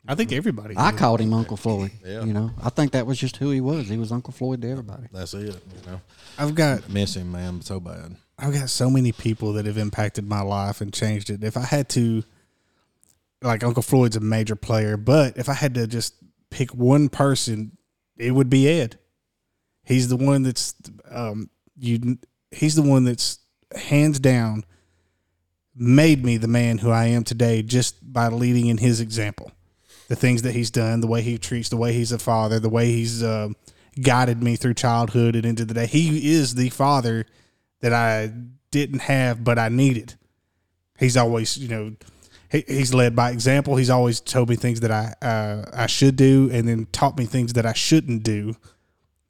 I think everybody. i did. called him uncle floyd Yeah. you know i think that was just who he was he was uncle floyd to everybody That's it. You know, I've got miss him, man, so bad. I've got so many people that have impacted my life and changed it. If I had to, like Uncle Floyd's a major player, but if I had to just pick one person, it would be Ed. He's the one that's um you. He's the one that's hands down made me the man who I am today just by leading in his example. The things that he's done, the way he treats, the way he's a father, the way he's uh, guided me through childhood and into the day. He is the father that I didn't have, but I needed. He's always, you know, he, he's led by example. He's always told me things that I uh, I should do, and then taught me things that I shouldn't do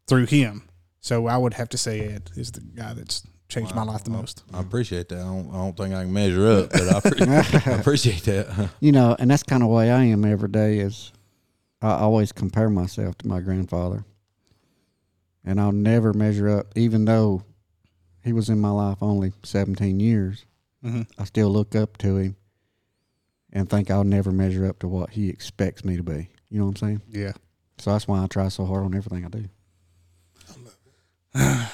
through him. So I would have to say Ed is the guy that's changed my life the most. I appreciate that. I don't, I don't think I can measure up, but I, appre- I appreciate that. you know, and that's kind of the way I am every day. Is I always compare myself to my grandfather, and I'll never measure up, even though he was in my life only seventeen years. Mhm. I still look up to him, and think I'll never measure up to what he expects me to be. You know what I'm saying? Yeah. So that's why I try so hard on everything I do.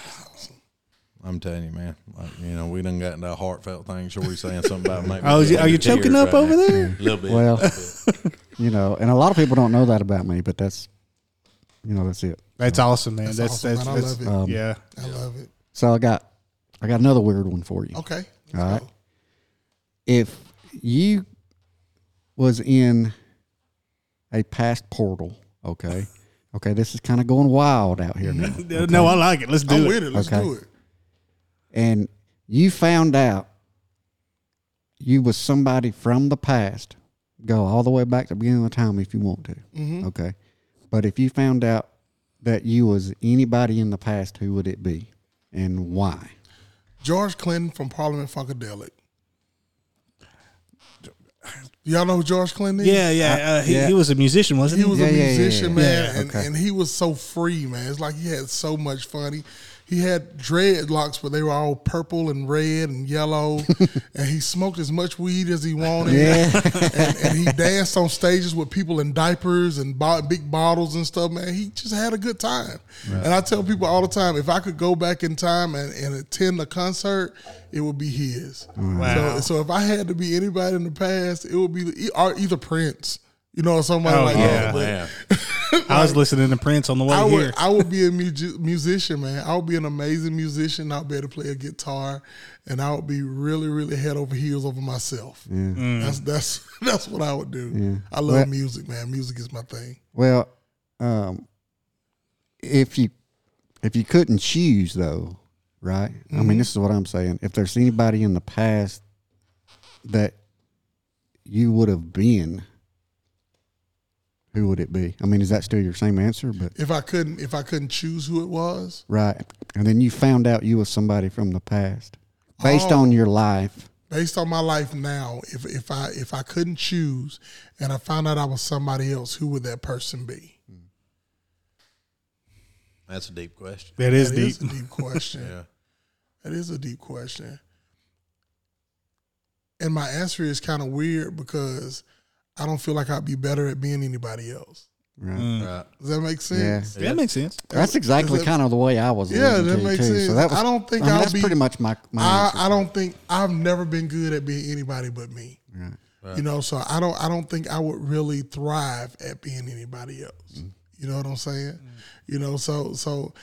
I'm telling you, man. Like, you know, we done got into a heartfelt thing. Sure, we saying something about maybe. Oh, are you choking up over there? A little bit. Well- little bit. You know, and a lot of people don't know that about me, but that's, you know, that's it. That's awesome, man. That's That's awesome, that's, man. I that's- love it. Um, yeah. I love it. So I got I got another weird one for you. Okay. All right. If you was in a past portal, okay, okay, this is kind of going wild out here now, No, I like it. Let's do I'm it. with it. Let's Okay. do it. and you found out you was somebody from the past. Go all the way back to the beginning of time if you want to. Mm-hmm. Okay, but if you found out that you was anybody in the past, who would it be, and why? George Clinton from Parliament Funkadelic. Y'all know who George Clinton is? Yeah, yeah. Uh, he, yeah. he was a musician, wasn't He he? was Yeah, a yeah, yeah, musician, yeah. man, Yeah, and, okay. and he was so free, man. It's like he had so much fun. He, he had dreadlocks, but they were all purple and red and yellow, and he smoked as much weed as he wanted. Yeah. and, and he danced on stages with people in diapers and bo- big bottles and stuff. Man, he just had a good time. And I tell people all the time, if I could go back in time and, and attend a concert, it would be his. Wow. So, so if I had to be anybody in the past, it would be either Prince, you know, or somebody Oh, like yeah. that. But I was listening to Prince on the way I here. I would be a mu- musician, man. I would be an amazing musician. I'd be able to play a guitar, and I would be really, really head over heels over myself. Yeah, That's that's that's what I would do. Yeah. I love Well- music, man. Music is my thing. Well, um, if you if you couldn't choose though, right? I Mm-hmm. mean, this is what I'm saying. If there's anybody in the past that you would have been, who would it be? I mean, is that still your same answer? But If I couldn't, if I couldn't choose who it was, right, and then you found out you was somebody from the past, based Oh. on your life. based on my life now, if if I if I couldn't choose, and I found out I was somebody else, who would that person be? that's a deep question. that is That deep. is a deep question. Yeah. That is a deep question. And my answer is kind of weird because I don't feel like I'd be better at being anybody else. Right. Right. Does that make sense? Yeah. sense? That makes sense. That's exactly that- kind of the way I was. Yeah, that to, makes too. sense. So that was, I don't think I mean, I'll that's be- pretty much my. my I, answer. I don't think I've never been good at being anybody but me. Right. You know, so I don't I don't think I would really thrive at being anybody else. Mm. You know what I'm saying? You know, so so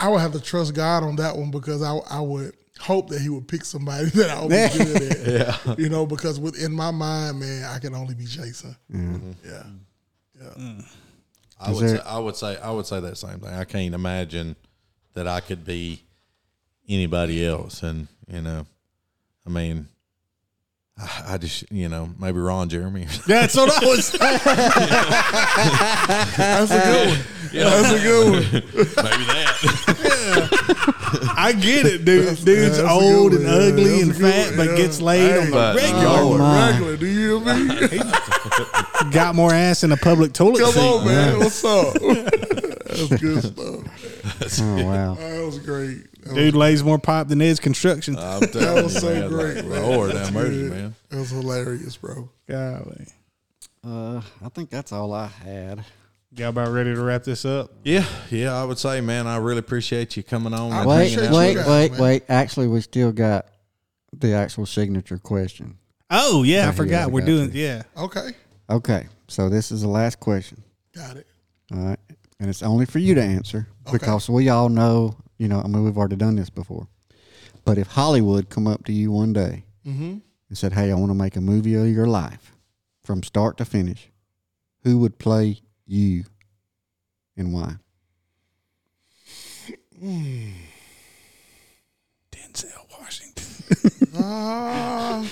I would have to trust God on that one because I I would hope that He would pick somebody that I would be good at. yeah. You know, because within my mind, man, I can only be Jason. Mm-hmm. Yeah. Yeah. Mm. I Is would there- say, I would say I would say that same thing. I can't imagine that I could be anybody else, and you know, I mean, I, I just you know maybe Ron Jeremy. That's what I was. That's a good one. Yeah. That's a good one. maybe that. I get it, dude. Dude's that's old and one. Yeah, ugly that's and fat, one. but Yeah. gets laid on the But- regular. Oh, my. Regular, do you hear me? Got more ass in a public toilet Come seat. on, man. What's up? That's good stuff. Oh wow. That was great. That Dude lays more pipe than Ed's construction. I'm telling was you, so man, great, like, man. Lord, That's have mercy, man. That was hilarious, bro. Golly. Uh, I think that's all I had. Y'all about ready to wrap this up? Yeah, yeah, I would say, man, I really appreciate you coming on. I and Wait, hanging out wait, with guys, wait, man. wait. Actually, we still got the actual signature question. Oh yeah, I forgot. We're doing you. yeah. Okay. Okay, so this is the last question. Got it. All right, and it's only for you to answer Okay. because we all know. You know, I mean, we've already done this before. But if Hollywood come up to you one day Mm-hmm. and said, "Hey, I want to make a movie of your life from start to finish," who would play you, and why? Denzel Washington. Uh,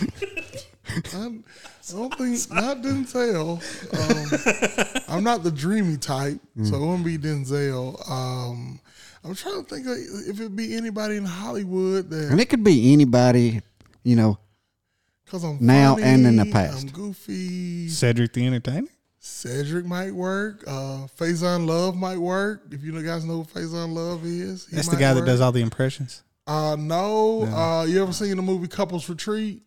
I don't think not Denzel. Um, I'm not the dreamy type, so it wouldn't be Denzel. Um, I'm trying to think of if it'd be anybody in Hollywood that, And it could be anybody. You know, because I'm Now funny, and in the past. I'm goofy. Cedric the Entertainer. Cedric might work. Uh, Faison Love might work. If you guys know who Faison Love is, he That's the might guy that does all the impressions. Uh, no. Uh, you ever seen the movie Couples Retreat?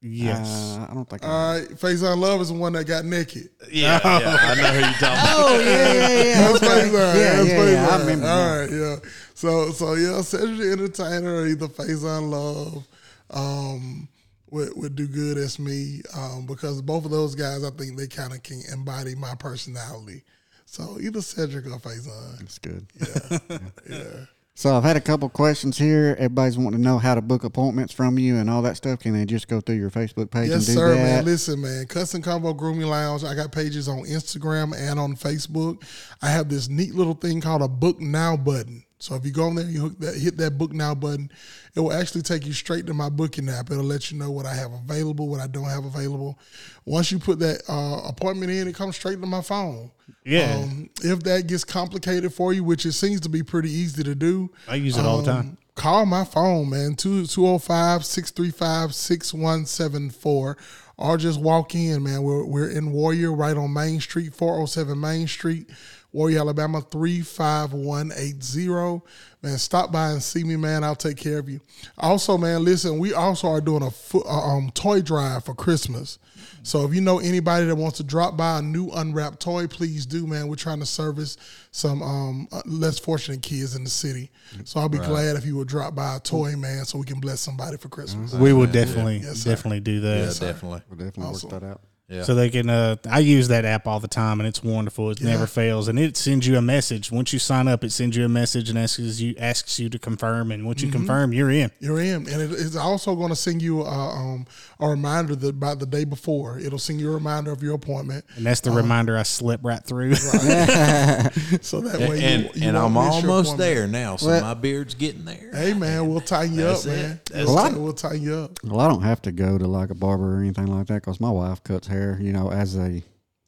Yes. uh, I don't think. I All right, Faison Love is the one that got naked. Yeah, yeah, I know who you're talking about. Oh yeah, yeah, yeah. That's okay. Faison. Yeah, That's yeah, yeah. I Faison. remember. All now. right, yeah. So, so yeah, Cedric the Entertainer or either Faison Love um, would, would do good as me um, because both of those guys, I think they kind of can embody my personality. So either Cedric or Faison. That's good. Yeah. yeah. So I've had a couple questions here. Everybody's wanting to know how to book appointments from you and all that stuff. Can they just go through your Facebook page Yes, and do sir, that? man. Listen, man. Cuts and Convo Grooming Lounge. I got pages on Instagram and on Facebook. I have this neat little thing called a Book Now button. So if you go on there, you hook that, hit that Book Now button. It will actually take you straight to my booking app. It'll let you know what I have available, what I don't have available. Once you put that uh, appointment in, it comes straight to my phone. Yeah. Um, if that gets complicated for you, which it seems to be pretty easy to do, I use it all the time. um, Call my phone, man, 205 635 6174. Or just walk in, man. We're, we're in Warrior right on Main Street, 407 Main Street, Warrior, Alabama, 35180. Man, stop by and see me, man. I'll take care of you. Also, man, listen, we also are doing a fo- uh, um, toy drive for Christmas. So if you know anybody that wants to drop by a new unwrapped toy, please do, man. We're trying to service some um, uh, less fortunate kids in the city. So I'll be glad if you would drop by a toy, man, so we can bless somebody for Christmas. We will definitely Yes, definitely do that. Yeah, definitely. We'll definitely Awesome. work that out. Yeah. So they can. Uh, I use that app all the time, and it's wonderful. It never fails, and it sends you a message once you sign up. It sends you a message and asks you asks you to confirm, and once you confirm, you're in. You're in, and it, it's also going to send you a, um, a reminder that about the day before. It'll send you a reminder of your appointment, And that's the um, reminder I slip right through. so that way and you, you and I'm miss almost appointment. there now, so Well- my beard's getting there. Hey man, we'll tighten you That's up, it. man. That's We'll, it. we'll tighten you up. Well, I don't have to go to like a barber or anything like that because my wife cuts hair, you know, as a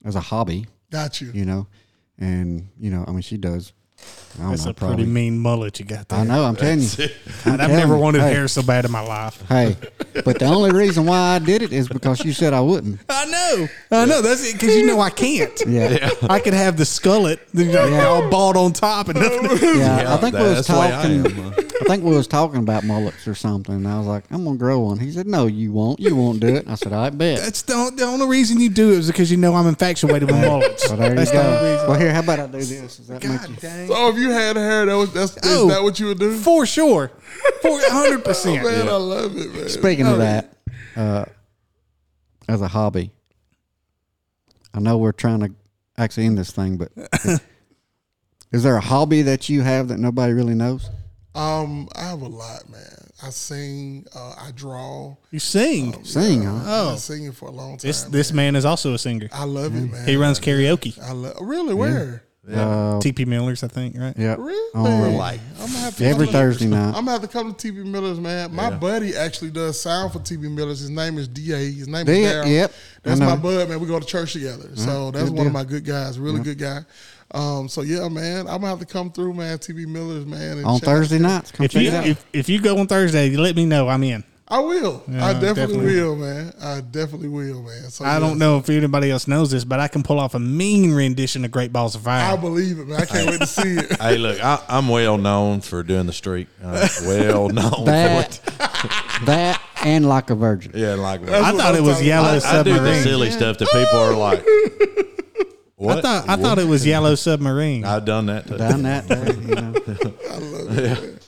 as a hobby, Got you. you know, and you know, I mean, she does. I don't That's know, a probably. pretty mean mullet you got there. I know. I'm telling you. God, I'm I've never you. wanted Hey. hair so bad in my life. Hey, but the only reason why I did it is because you said I wouldn't. I know, I know. That's it because you know I can't. Yeah, I could have the skullet, you know, Yeah. all bald on top, and nothing. yeah. I think we was that's the way talking. Am, huh? I think we was talking about mullets or something. And I was like, I'm gonna grow one. He said, No, you won't. You won't do it. I said, I bet. That's the, the only reason you do it is because you know I'm infatuated with mullets. Well, there you That's the go. reason. Well, here, how about I do this? Does that make you? God dang. So if you had hair, that was that's Oh. is that what you would do? For sure. For 100%. Man, I love it, man. Speaking of that, uh, as a hobby, I know we're trying to actually end this thing, but is there a hobby that you have that nobody really knows? Um, I have a lot, man. I sing, uh, I draw. You sing. Sing, huh? I've Oh. been singing for a long time. This this man is also a singer. I love it, man. He runs karaoke. I love really where? Uh, TP Miller's, I think, right? yeah. Really? On like I'm gonna have to every come to- Thursday night. I'm gonna have to come to TP Miller's, man. My buddy actually does sound for TP Miller's. His name is Da. His name D- is Daryl. yep, That's my bud, man. We go to church together, so that's good one of my good guys. Really good guy. Um, so yeah, man, I'm gonna have to come through, man. TP Miller's, man. and On check out- Thursday nights. Come If check you it out. if, if you go on Thursday, you let me know. I'm in. I will. Yeah, I definitely, definitely. will, man. I definitely will, man. So I don't know if anybody else knows this, but I can pull off a mean rendition of Great Balls of Fire. I believe it, man. I can't wait to see it. Hey, look, I, I'm well known for doing the streak. Uh, well known that, it. that, and like a virgin. Yeah, like That's I thought I'm it was talking Yellow I, I do the Submarine. silly stuff that people are like. What? I thought I thought it was Yellow Submarine. I've done that too. Done that, there, you know. I love it. man.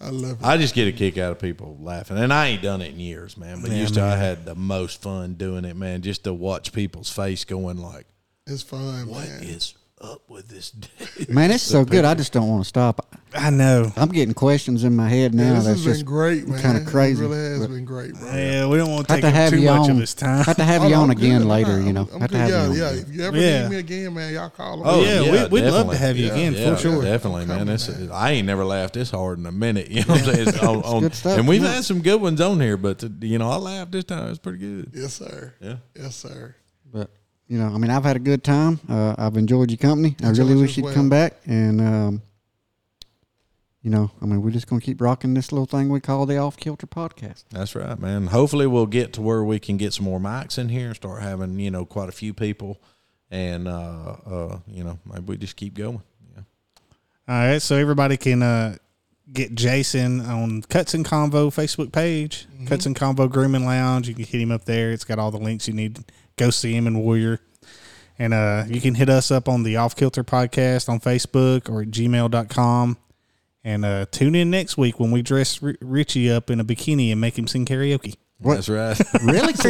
I love it. I just get a kick out of people laughing, and I ain't done it in years, man. But Yeah, used to, I had the most fun doing it, man. Just to watch people's face going like, It's fun, "What man. is up with this?" Day? Man, it's so good. I just don't want to stop. I know. I'm getting questions in my head Yeah, now this that's has just been great, man. kind of crazy. It really has but been great, bro. Yeah, we don't want to Have take to have too you much on. of his time. Have to have Oh, you on I'm again good. later. I'm- You know, I'm have to good. have yeah, you on. yeah. If you ever Yeah. need me again, man, y'all call oh, me. Oh, yeah, yeah, we, we'd love to have you Yeah, again Yeah, for sure. definitely, man. Coming, It's, man. I ain't never laughed this hard in a minute. You know what I'm saying? It's on, on- good stuff, and we've had some good ones on here, but you know, I laughed this time. It's pretty good. Yes, sir. Yeah. Yes, sir. But you know, I mean, I've had a good time. Uh, I've enjoyed your company. I really wish you'd well. come back. And um, you know, I mean, we're just gonna keep rocking this little thing we call the Off Kilter Podcast. That's right, man. Hopefully, we'll get to where we can get some more mics in here and start having you know quite a few people, and uh, uh, you know, maybe we just keep going. Yeah. All right, so everybody can uh, get Jason on Cuts and Convo Facebook page, Cuts and Convo Grooming Lounge. You can hit him up there. It's got all the links you need. Go see him in Warrior. And uh, you can hit us up on the Off Kilter Podcast on Facebook or at gmail.com. And uh, tune in next week when we dress R- Richie up in a bikini and make him sing karaoke. What? That's right. Really?